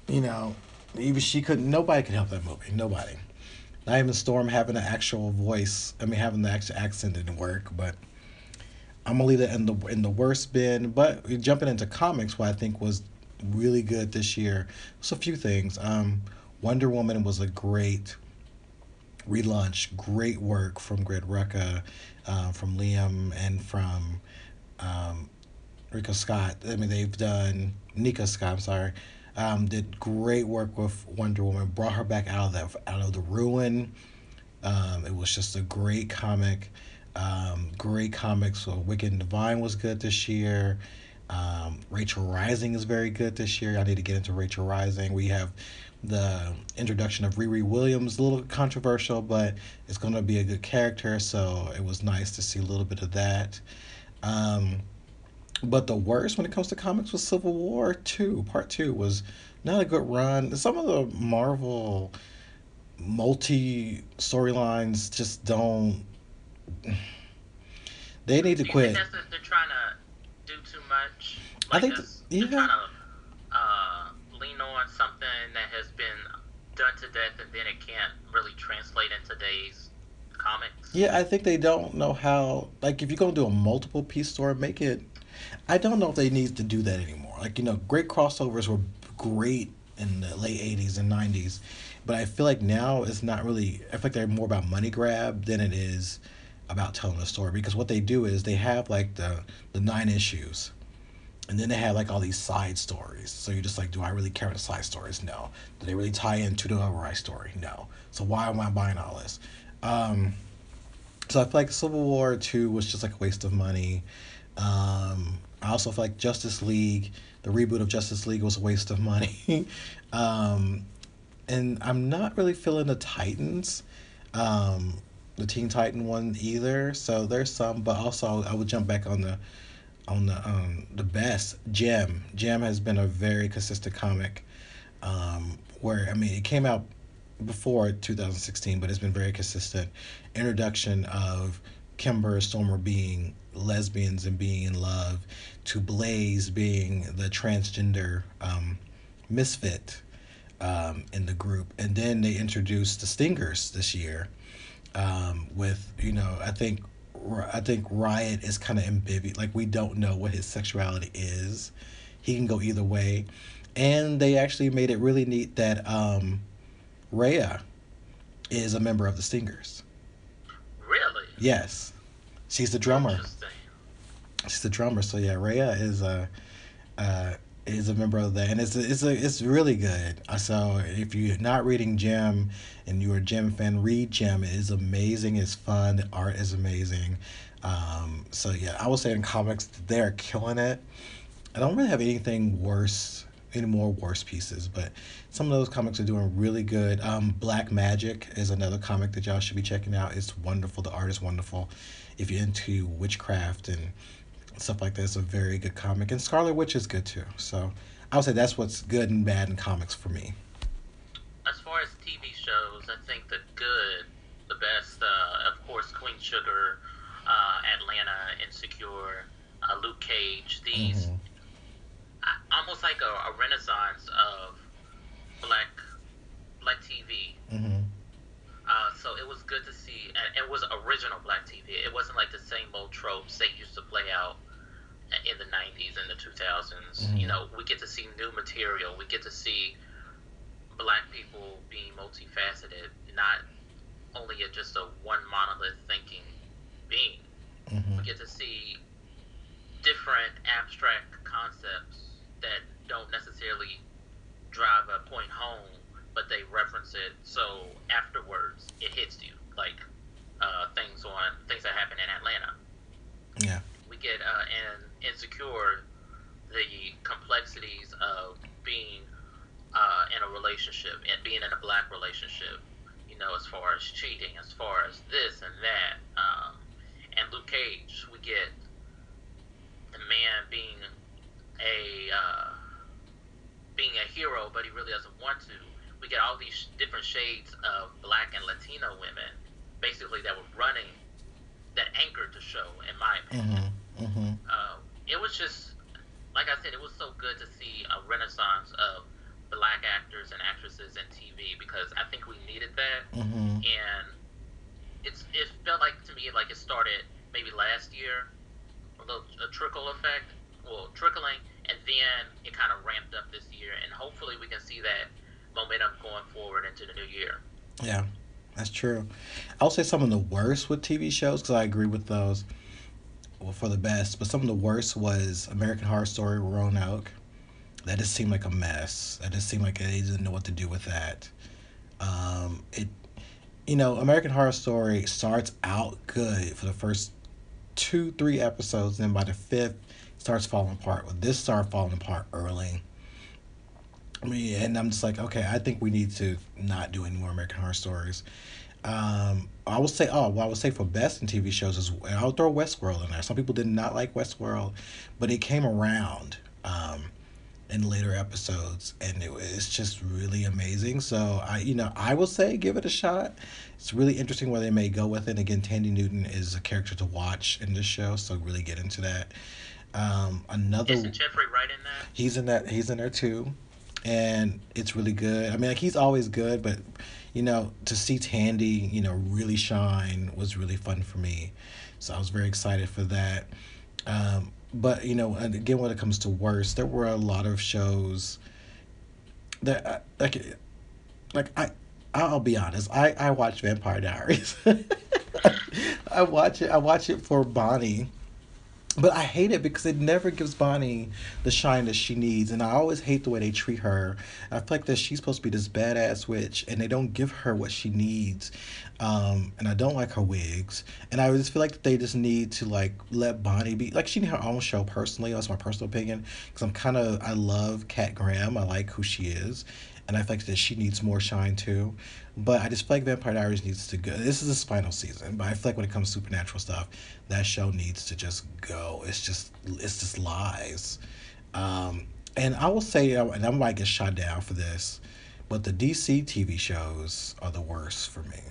Speaker 1: you know, even she couldn't. Nobody could help that movie. Nobody. Not even Storm having an actual voice. I mean, having the actual accent didn't work. But I'm gonna leave it in the in the worst bin. But jumping into comics, what I think was really good this year was a few things. Um, Wonder Woman was a great relaunch. Great work from Greg Rucka, uh, from Liam, and from um, Rico Scott. I mean, they've done Nika Scott. I'm sorry. Um, did great work with Wonder Woman. Brought her back out of that out of the ruin. Um, it was just a great comic. Um, great comics. So Wicked and Divine was good this year. Um, Rachel Rising is very good this year. I need to get into Rachel Rising. We have the introduction of Riri Williams, a little controversial, but it's going to be a good character. So it was nice to see a little bit of that. But the worst when it comes to comics was Civil War 2. Part 2 was not a good run. Some of the Marvel multi storylines just don't. They need to quit.
Speaker 2: think that's they're trying to do too much?
Speaker 1: I think th-
Speaker 2: they're
Speaker 1: yeah.
Speaker 2: trying to uh, lean on something that has been done to death and then it can't really translate in today's comics.
Speaker 1: Yeah, I think they don't know how. Like, if you're gonna do a multiple piece story, make it. I don't know if they need to do that anymore. Like, you know, great crossovers were great in the late '80s and '90s, but I feel like now it's not really. I feel like they're more about money grab than it is about telling a story. Because what they do is they have like the the nine issues, and then they have like all these side stories. So you're just like, do I really care about the side stories? No. Do they really tie into the overall story? No. So why am I buying all this? Um, so I feel like Civil War Two was just like a waste of money. Um, I also feel like Justice League, the reboot of Justice League, was a waste of money. um, and I'm not really feeling the Titans, um, the Teen Titan one either. So there's some, but also I would jump back on the on the um, the best Jem. Jem has been a very consistent comic. Um, where I mean, it came out before 2016, but it's been very consistent. Introduction of Kimber Stormer being lesbians and being in love, to Blaze being the transgender um, misfit um, in the group, and then they introduced the Stingers this year. Um, with you know, I think I think Riot is kind of ambivalent. Like we don't know what his sexuality is. He can go either way, and they actually made it really neat that um, Raya is a member of the Stingers. Yes, she's the drummer. She's the drummer. So yeah, Raya is a uh, is a member of that, and it's it's a, it's really good. Uh, So if you're not reading Jem, and you're a Jem fan, read Jem. It is amazing. It's fun. The art is amazing. Um, so yeah, I would say in comics they're killing it. I don't really have anything worse, any more worse pieces, but some of those comics are doing really good. Um, Black Magick is another comic that y'all should be checking out. It's wonderful. The art is wonderful. If you're into witchcraft and stuff like that, it's a very good comic. And Scarlet Witch is good too. So I would say that's what's good and bad in comics for me.
Speaker 2: As far as TV shows, I think the good, the best, uh, of course, Queen Sugar, uh, Atlanta, Insecure, uh, Luke Cage. These
Speaker 1: Mhm.
Speaker 2: Almost like a, a renaissance of black black TV.
Speaker 1: hmm
Speaker 2: Uh, so it was good to see, and it was original black TV. It wasn't like the same old tropes that used to play out in the 90s and the 2000s.
Speaker 1: Mhm.
Speaker 2: You know, we get to see new material. We get to see black people being multifaceted, not only a, just a one monolith thinking being.
Speaker 1: hmm
Speaker 2: We get to see different abstract concepts that don't necessarily drive a point home, but they reference it so afterwards it hits you, like uh, things on things that happen in Atlanta.
Speaker 1: Yeah.
Speaker 2: We get uh, in Insecure the complexities of being uh, in a relationship and being in a black relationship. You know, as far as cheating, as far as this and that. Um, and Luke Cage, we get the man being a uh, being a hero, but he really doesn't want to. We get all these different shades of black and Latino women, basically that were running, that anchored the show, in my opinion.
Speaker 1: hmm hmm
Speaker 2: Uh, it was just, like I said, it was so good to see a renaissance of black actors and actresses in TV because I think we needed that
Speaker 1: hmm
Speaker 2: and it's it felt like to me like it started maybe last year, a little a trickle effect, well trickling, and then it kind of ramped up this year, and hopefully we can see that momentum going forward into the new year.
Speaker 1: Yeah, that's true. I'll say some of the worst with TV shows because I agree with those. Well, for the best, but some of the worst was American Horror Story Roanoke. That just seemed like a mess. That just seemed like they didn't know what to do with that. Um, it, you know, American Horror Story starts out good for the first two, three episodes, then by the fifth, starts falling apart. Well, this started falling apart early. I mean, and I'm just like, okay, I think we need to not do any more American Horror Stories. Um, I would say, oh, well, I would say for best in TV shows is I'll throw Westworld in there. Some people did not like Westworld, but it came around um, in later episodes, and it was just really amazing. So I, you know, I will say give it a shot. It's really interesting where they may go with it. Again, Thandie Newton is a character to watch in this show, so really get into that. Um, another
Speaker 2: Isn't Jeffrey Wright in that?
Speaker 1: he's in that he's in there too. And it's really good. I mean like he's always good but you know to see Thandie you know really shine was really fun for me. So i was very excited for that. Um, but you know and again when it comes to worst there were a lot of shows that uh, like like i i'll be honest i i watch vampire diaries. I watch it i watch it for bonnie but I hate it because it never gives Bonnie the shine that she needs, and I always hate the way they treat her. I feel like that she's supposed to be this badass witch, and they don't give her what she needs. Um, and I don't like her wigs, and I just feel like they just need to like let Bonnie be like she need her own show personally. That's my personal opinion because I'm kind of I love Kat Graham. I like who she is, and I feel like that she needs more shine too. But I just feel like Vampire Diaries needs to go. This is a final season, but I feel like when it comes to supernatural stuff, that show needs to just go. It's just it's just lies. Um, and I will say, and I might get shot down for this, but the DC TV shows are the worst for me.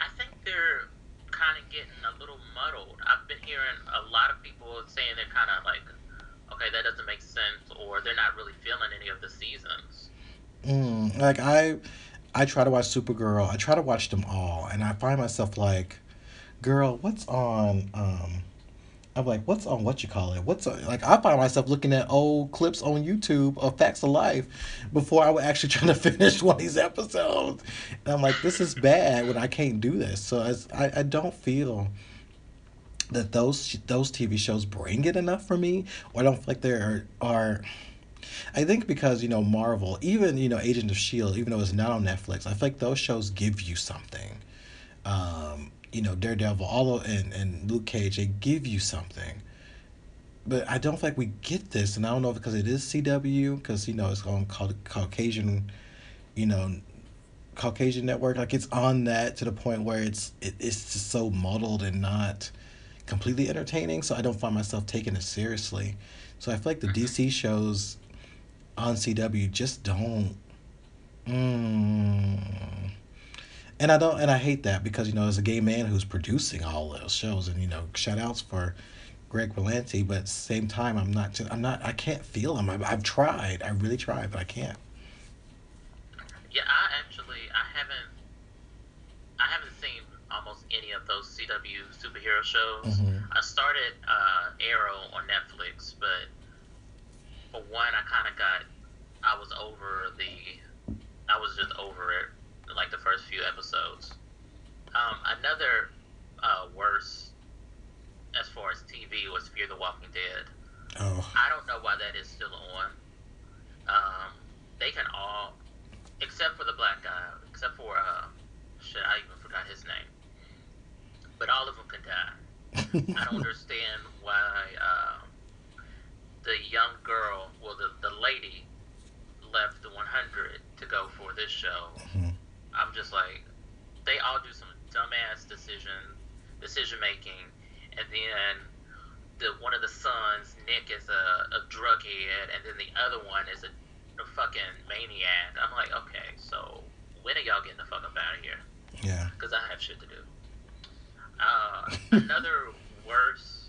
Speaker 2: I think they're kind of getting a little muddled. I've been hearing a lot of people saying they're kind of like, okay, that doesn't make sense, or they're not really feeling any of the seasons.
Speaker 1: Mm, like I, I try to watch Supergirl. I try to watch them all, and I find myself like, girl, what's on? Um, I'm like, what's on? What you call it? What's on, like? I find myself looking at old clips on YouTube of Facts of Life before I would actually try to finish one of these episodes, and I'm like, this is bad when I can't do this. So I I don't feel that those those TV shows bring it enough for me, or I don't feel like there are, are I think because you know Marvel, even you know Agent of Shield, even though it's not on Netflix, I feel like those shows give you something. Um, you know Daredevil, all of, and and Luke Cage, they give you something. But I don't feel like we get this, and I don't know because it is CW, because you know it's on called Caucasian, you know, Caucasian network. Like it's on that to the point where it's it, it's just so muddled and not completely entertaining, so I don't find myself taking it seriously. So I feel like the DC shows on CW just don't. Mm, and I don't, and I hate that because you know as a gay man who's producing all those shows, and you know shout outs for Greg Berlanti, but at the same time I'm not, just, I'm not, I can't feel him. I've, I've tried, I really tried, but I can't.
Speaker 2: Yeah, I actually I haven't I haven't seen almost any of those CW superhero shows.
Speaker 1: Mhm.
Speaker 2: I started uh, Arrow on Netflix, but for one, I kind of got I was over the I was just over it like the first few episodes. Um, another uh, worse as far as TV was Fear the Walking Dead.
Speaker 1: Oh,
Speaker 2: I don't know why that is still on. Um, they can all, except for the black guy, except for uh, shit, I even forgot his name. But all of them can die. I don't understand why uh, the young girl, well, the the lady, left the 100 to go for this show.
Speaker 1: Mhm.
Speaker 2: I'm just like, they all do some dumbass decision decision making, and then the one of the sons, Nick, is a, a drug head, and then the other one is a, a fucking maniac. I'm like, okay, so when are y'all getting the fuck up out of here?
Speaker 1: yeah.
Speaker 2: Because I have shit to do. Uh, another worse.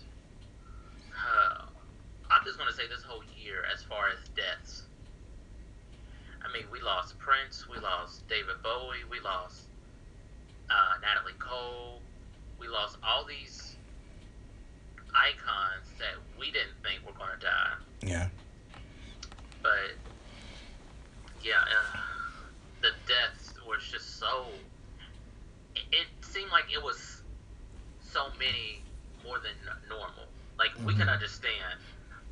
Speaker 2: Uh, I'm just gonna say this whole year, as far as deaths. I mean, we lost Prince, we lost David Bowie, we lost uh, Natalie Cole, we lost all these icons that we didn't think were gonna die.
Speaker 1: Yeah.
Speaker 2: But yeah, uh, the deaths were just so. It, it seemed like it was so many more than normal. Like we can
Speaker 1: Mhm.
Speaker 2: understand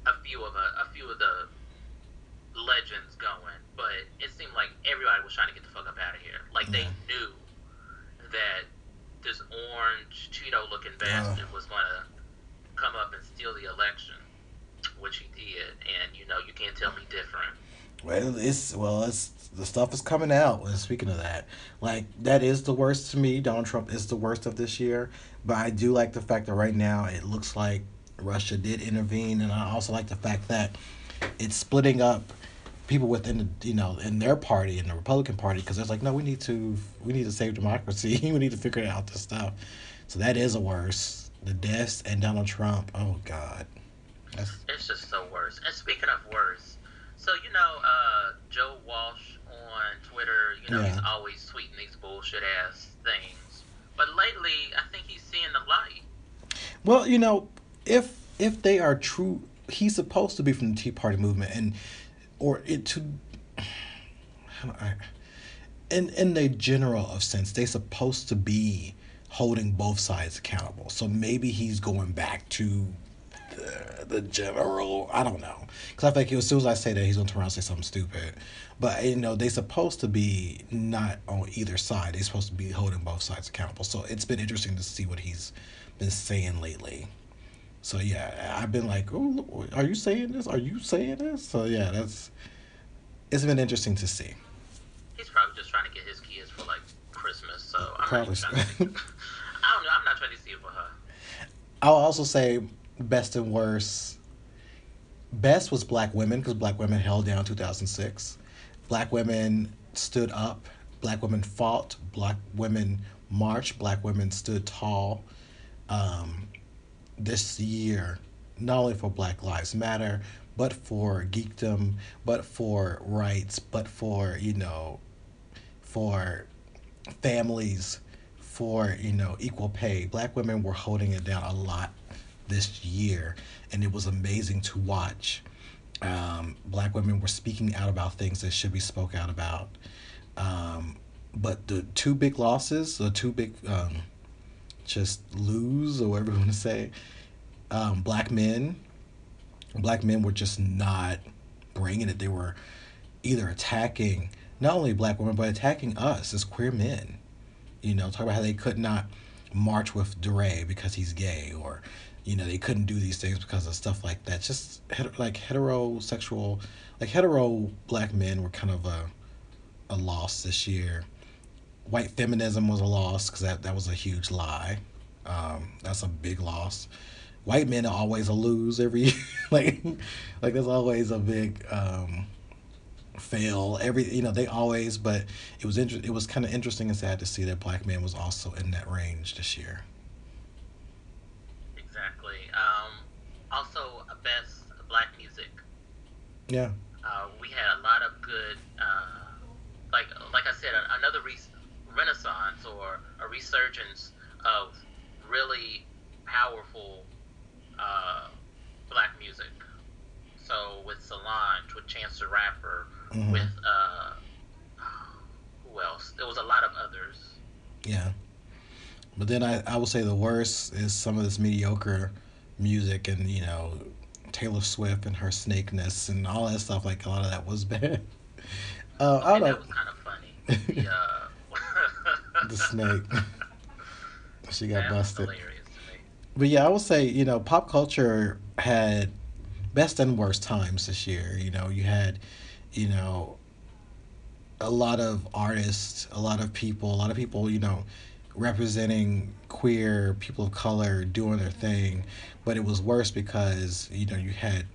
Speaker 2: a few of a, a few of the legends going, but it seemed like everybody was trying to get the fuck up out of here. Like they knew that this orange Cheeto looking bastard was gonna come up and steal the election, which he did, and you know you can't tell me different.
Speaker 1: Well, it's well, it's the stuff is coming out. And speaking of that, like that is the worst to me. Donald Trump is the worst of this year, but I do like the fact that right now it looks like Russia did intervene, and I also like the fact that it's splitting up people within the you know in their party in the Republican Party because it's like no, we need to we need to save democracy. we need to figure out this stuff. So that is a worse. The deaths and Donald Trump. Oh God. That's,
Speaker 2: It's just so worse. And speaking of worse, so you know, uh, Joe Walsh on Twitter, you know, he's always tweeting these bullshit ass things. But lately, I think he's seeing the light.
Speaker 1: Well, you know, if if they are true, he's supposed to be from the Tea Party movement, and or it to, I, in in the general of sense, they're supposed to be holding both sides accountable. So maybe he's going back to the, the general. I don't know, because I think as soon as I say that, he's gonna turn around and say something stupid. But you know, they're supposed to be not on either side. They're supposed to be holding both sides accountable. So it's been interesting to see what he's been saying lately. So yeah, I've been like, oh, are you saying this? Are you saying this? So yeah, that's it's been interesting to see.
Speaker 2: He's probably just trying to get his kids for like Christmas. So I'm
Speaker 1: Probably
Speaker 2: to. I don't know. I'm not trying to see it for her.
Speaker 1: I'll also say best and worst. Best was black women because black women held down 2006. Black women stood up. Black women fought. Black women marched. Black women stood tall. Um, this year, not only for Black Lives Matter, but for geekdom, but for rights, but for you know, for families, for you know equal pay. Black women were holding it down a lot this year, and it was amazing to watch. Um, black women were speaking out about things that should be spoke out about. Um, but the two big losses, the two big um, just lose or whatever you want to say, um, black men, black men were just not bringing it. They were either attacking not only black women but attacking us as queer men. You know, talk about how they could not march with DeRay because he's gay, or you know they couldn't do these things because of stuff like that. Just like heterosexual, like hetero black men were kind of a a loss this year. White feminism was a loss because that, that was a huge lie. Um, that's a big loss. White men are always a lose every year. like, like there's always a big um, fail. Every you know they always, but it was inter- It was kind of interesting and sad to see that black man was also in that range this year.
Speaker 2: Exactly. Um, also, best black music.
Speaker 1: Yeah.
Speaker 2: Uh, we had a lot of good, uh, like like I said, another re- renaissance or a resurgence of really powerful uh, black music. So with Solange, with Chance the Rapper, mm-hmm. with uh, who else? There was a lot of others.
Speaker 1: Yeah. But then I, I would say the worst is some of this mediocre music and, you know, Taylor Swift and her snakeness and all that stuff. Like, a lot of that was bad.
Speaker 2: Uh, I don't know. That was kind of funny. The, uh...
Speaker 1: the snake. she got busted. But yeah, I would say, you know, pop culture had best and worst times this year. You know, you had, you know, a lot of artists, a lot of people, a lot of people, you know, representing queer people of color doing their thing, but it was worse because you know you had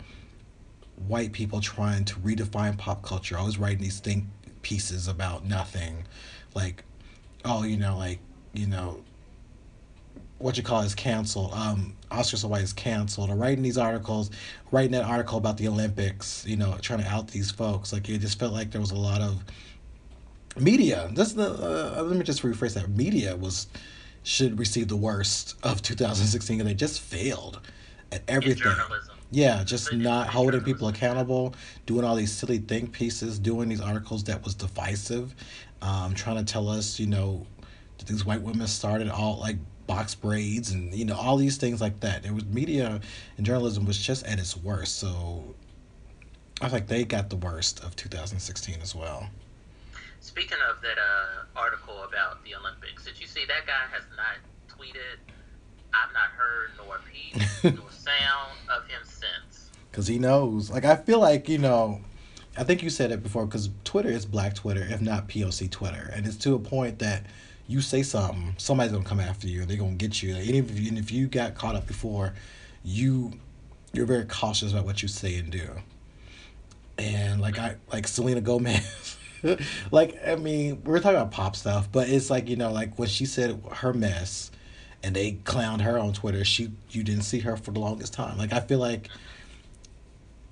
Speaker 1: white people trying to redefine pop culture, always writing these think pieces about nothing, like, oh, you know, like you know, what you call is canceled. Um, Oscar So White is canceled. Or writing these articles, writing that article about the Olympics, you know, trying to out these folks. Like it just felt like there was a lot of media. This the uh, let me just rephrase that. Media was should receive the worst of 2016 and they just failed at everything. Yeah, just not holding people accountable, doing all these silly think pieces, doing these articles that was divisive, um, trying to tell us, you know, that these white women started all like box braids and you know all these things like that. It was media and journalism was just at its worst. So I think they got the worst of 2016 as well.
Speaker 2: Speaking of that uh, article about the Olympics, did you see that guy has not tweeted? I've not heard nor peep nor sound of him since.
Speaker 1: Because he knows. Like I feel like you know. I think you said it before because Twitter is Black Twitter, if not POC Twitter, and it's to a point that you say something, somebody's gonna come after you, and they're gonna get you. and if you, and if you got caught up before, you you're very cautious about what you say and do. And like I like Selena Gomez. like I mean, we're talking about pop stuff, but it's like you know, like when she said her mess, and they clowned her on Twitter. She you didn't see her for the longest time. Like I feel like,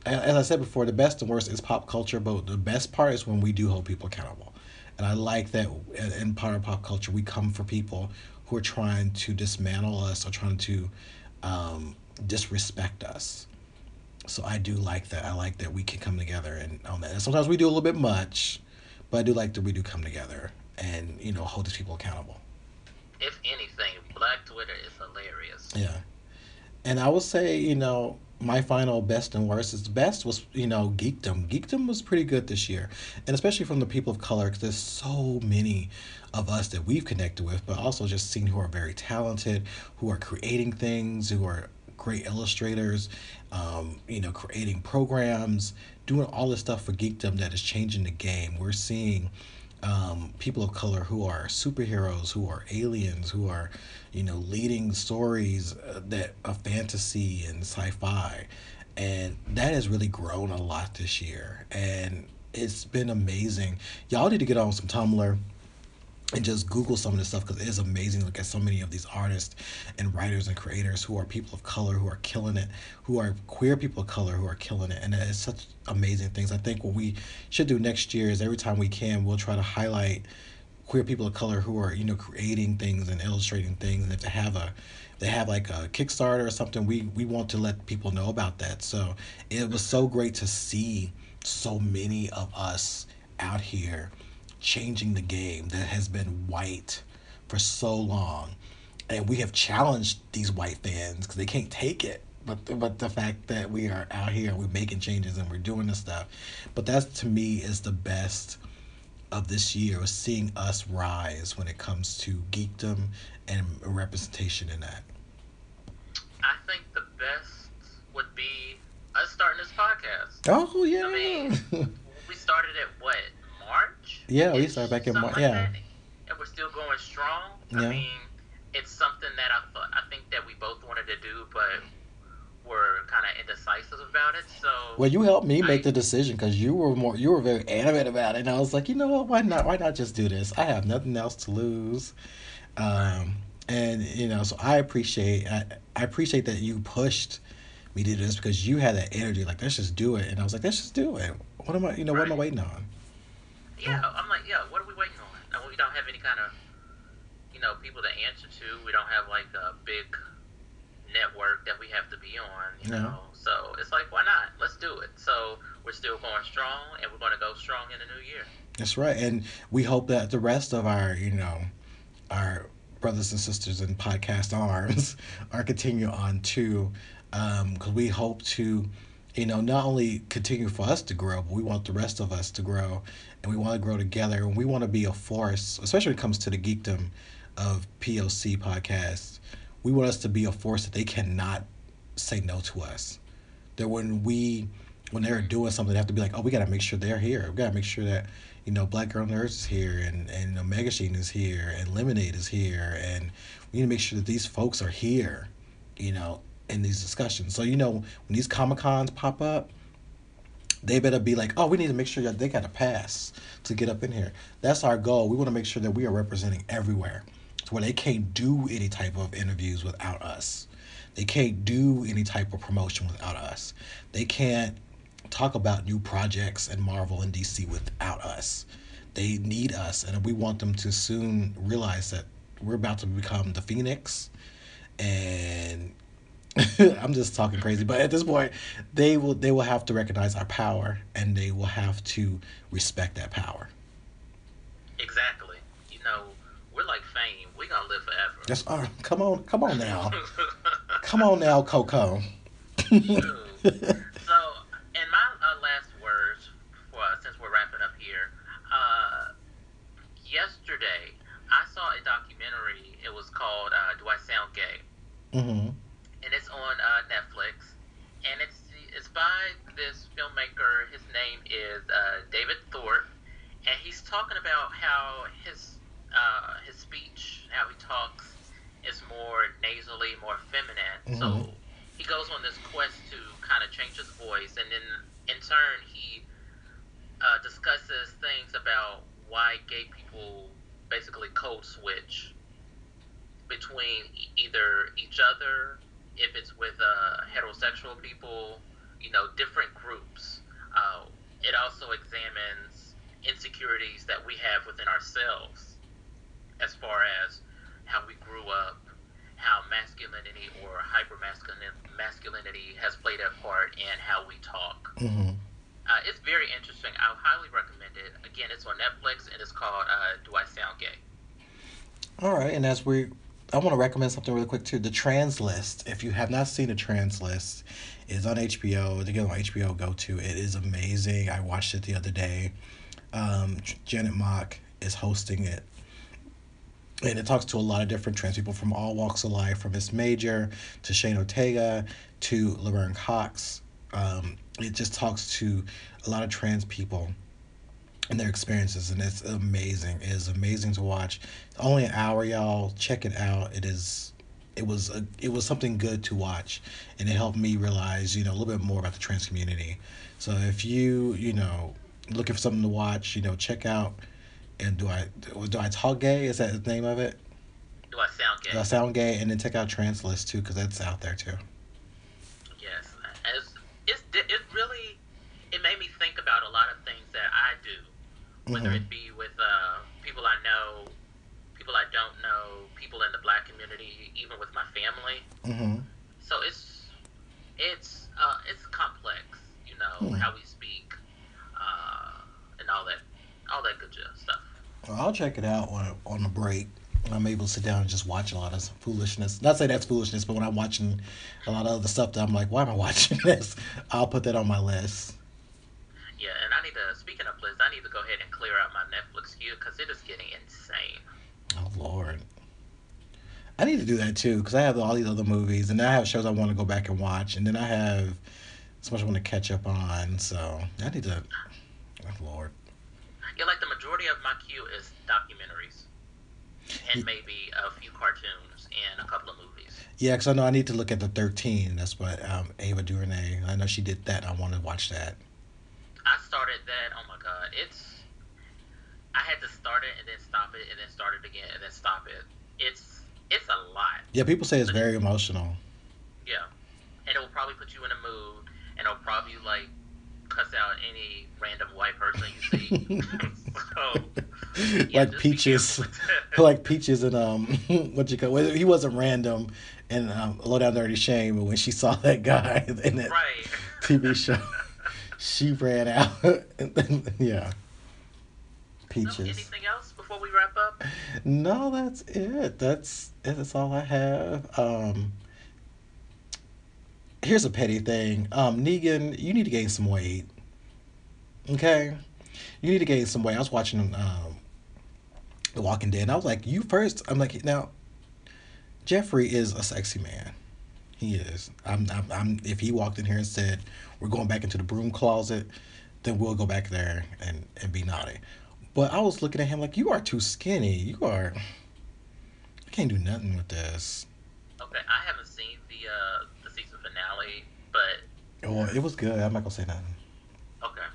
Speaker 1: as I said before, the best and worst is pop culture, but the best part is when we do hold people accountable, and I like that in part of pop culture we come for people who are trying to dismantle us or trying to um, disrespect us. So I do like that. I like that we can come together and on that. And sometimes we do a little bit much, but I do like that we do come together and you know hold these people accountable.
Speaker 2: If anything, Black Twitter is hilarious.
Speaker 1: Yeah, and I would say you know my final best and worst is best was you know geekdom. Geekdom was pretty good this year, and especially from the people of color because there's so many of us that we've connected with, but also just seeing who are very talented, who are creating things, who are great illustrators, um, you know, creating programs, doing all this stuff for geekdom that is changing the game. We're seeing um, people of color who are superheroes, who are aliens, who are, you know, leading stories uh, that of fantasy and sci-fi, and that has really grown a lot this year, and it's been amazing. Y'all need to get on some Tumblr and just Google some of this stuff because it is amazing look at so many of these artists and writers and creators who are people of color who are killing it, who are queer people of color who are killing it. And it's such amazing things. I think what we should do next year is every time we can, we'll try to highlight queer people of color who are, you know, creating things and illustrating things. And if they have a, they have like a Kickstarter or something, we, we want to let people know about that. So it was so great to see so many of us out here changing the game that has been white for so long. And we have challenged these white fans because they can't take it. But, but the fact that we are out here we're making changes and we're doing this stuff. But that to me is the best of this year was seeing us rise when it comes to geekdom and representation in that.
Speaker 2: I think the best would be us starting this podcast.
Speaker 1: Oh yeah.
Speaker 2: I mean, we started at what.
Speaker 1: Yeah, we started back in March. Yeah,
Speaker 2: and we're still going strong. Yeah. I mean, it's something that I thought, I think that we both wanted to do, but were kind of indecisive about it. So
Speaker 1: well, you helped me make the decision because you were more you were very animated about it, and I was like, you know what? Why not? Why not just do this? I have nothing else to lose. Um, and you know, so I appreciate I, I appreciate that you pushed me to do this because you had that energy like let's just do it, and I was like let's just do it. What am I? You know, right. what am I waiting on?
Speaker 2: Yeah, mm-hmm. I'm like, yeah, what are we waiting on? And we don't have any kind of, you know, people to answer to. We don't have like a big network that we have to be on, you
Speaker 1: No.
Speaker 2: know. So it's like, why not? Let's do it. So we're still going strong, and we're going to go strong in the new year.
Speaker 1: That's right, and we hope that the rest of our, you know, our brothers and sisters in podcast arms are continue on too, um, because we hope to, you know, not only continue for us to grow, but we want the rest of us to grow, and we want to grow together, and we want to be a force, especially when it comes to the geekdom of POC podcasts. We want us to be a force that they cannot say no to us. That when we when they're doing something, they have to be like, oh, we got to make sure they're here. We got to make sure that you know Black Girl Nerds is here, and and Omega Sheen is here, and Lemonade is here, and we need to make sure that these folks are here, you know, in these discussions. So you know when these Comic Cons pop up, they better be like, oh, we need to make sure that they got a pass to get up in here. That's our goal. We want to make sure that we are representing everywhere, to where they can't do any type of interviews without us. They can't do any type of promotion without us. They can't talk about new projects and Marvel and DC without us. They need us, and we want them to soon realize that we're about to become the Phoenix. And I'm just talking crazy, but at this point, they will they will have to recognize our power, and they will have to respect that power.
Speaker 2: Exactly. You know, we're like fame. We're gonna live forever.
Speaker 1: Just uh, come on, come on now, come on now, Coco.
Speaker 2: So, in my uh, last words, for, since we're wrapping up here, uh, yesterday I saw a documentary. It was called uh, "Do I Sound Gay?"
Speaker 1: hmm
Speaker 2: and it's on uh, Netflix. And it's it's by this filmmaker. His name is uh, David Thorpe, and he's talking about how his uh, his speech, how he talks, is more nasally, more feminine. So
Speaker 1: Mhm.
Speaker 2: he goes on this quest to kind of change his voice, and then in turn he uh, discusses things about why gay people basically code switch between e- either each other, if it's with uh, heterosexual people, you know, different groups. Uh, it also examines insecurities that we have within ourselves as far as how we grew up, how masculinity or hyper masculinity has played a part in how we talk.
Speaker 1: Mm-hmm.
Speaker 2: Uh, it's very interesting. I highly recommend it. Again, it's on Netflix and it's called uh, Do I Sound Gay?
Speaker 1: All right, and as we, I want to recommend something really quick too. The Trans List. If you have not seen the Trans List, is on HBO. To get on HBO, go to it. Is amazing. I watched it the other day. Um, Janet Mock is hosting it, and it talks to a lot of different trans people from all walks of life, from Miss Major to Shane Ortega to Laverne Cox. Um, it just talks to a lot of trans people and their experiences, and it's amazing. It is amazing to watch. Only an hour, y'all. Check it out. It is. It was a, it was something good to watch, and it helped me realize you know a little bit more about the trans community. So if you you know looking for something to watch, you know check out. And do I do I talk gay? Is that the name of it?
Speaker 2: Do I sound gay?
Speaker 1: Do I sound gay? And then check out Trans List too, because that's out there too.
Speaker 2: Yes, as it's it really it made me think about a lot of things that I do, whether
Speaker 1: Mhm.
Speaker 2: it be with uh, people I know, people I don't know, people in the black community, even with my family.
Speaker 1: Mm-hmm.
Speaker 2: So it's it's uh, it's complex, you know,
Speaker 1: Hmm.
Speaker 2: how we speak, uh, and all that all that good stuff.
Speaker 1: Well, I'll check it out on on the break. when I'm able to sit down and just watch a lot of foolishness. Not say that's foolishness, but when I'm watching a lot of other stuff that I'm like, why am I watching this? I'll put that on my list.
Speaker 2: Yeah, and I. Speaking of lists, I need to go ahead and clear out my Netflix queue because it is getting insane.
Speaker 1: Oh Lord. I need to do that too because I have all these other movies and I have shows I want to go back and watch and then I have so much I want to catch up on. So I need to. Oh Lord.
Speaker 2: Yeah, like the majority of my queue is documentaries, and maybe a few cartoons and a couple of movies.
Speaker 1: Yeah, because I know I need to look at the 13. That's what um, Ava DuVernay. I know she did that. I want to watch that.
Speaker 2: That. Oh my god, it's. I had to start it and then stop it and then start it again and then stop it. It's it's a lot.
Speaker 1: Yeah, people say it's very emotional.
Speaker 2: Yeah, and it will probably put you in a mood, and it'll probably like cuss out any random white person you see. so, yeah,
Speaker 1: like peaches, like peaches and um, what you call? Well, he wasn't random and um, Low Down Dirty Shame, but when she saw that guy in that
Speaker 2: right.
Speaker 1: TV show, she ran out. yeah,
Speaker 2: So,
Speaker 1: peaches.
Speaker 2: anything else before we wrap up?
Speaker 1: No, that's it. That's that's all I have. Um, here's a petty thing. Um, Negan, you need to gain some weight. Okay, you need to gain some weight. I was watching um, The Walking Dead. And I was like, you first. I'm like, now, Jeffrey is a sexy man. He is. I'm, I'm. I'm. If he walked in here and said, "We're going back into the broom closet," then we'll go back there and and be naughty. But I was looking at him like, you are too skinny. You are. I can't do nothing with this.
Speaker 2: Okay, I haven't seen the uh the season finale, but
Speaker 1: Oh, it was good. I'm not gonna say nothing.
Speaker 2: okay.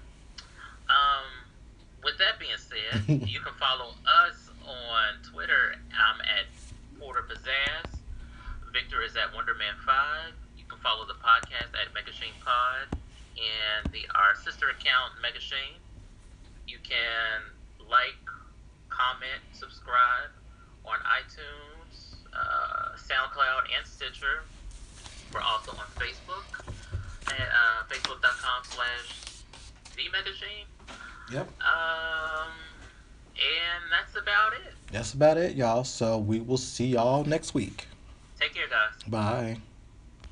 Speaker 2: Um, with that being said, you can follow us on Twitter. I'm at Porter Pizzazz. Victor is at Wonderman5. You can follow the podcast at Megashine Pod and the our sister account Megashine. You can like, comment, subscribe on iTunes, uh, SoundCloud, and Stitcher. We're also on Facebook at uh, facebook.com slash the Megashine.
Speaker 1: Yep.
Speaker 2: Um, and that's about it.
Speaker 1: That's about it, y'all. So we will see y'all next week.
Speaker 2: Take care, guys.
Speaker 1: Bye.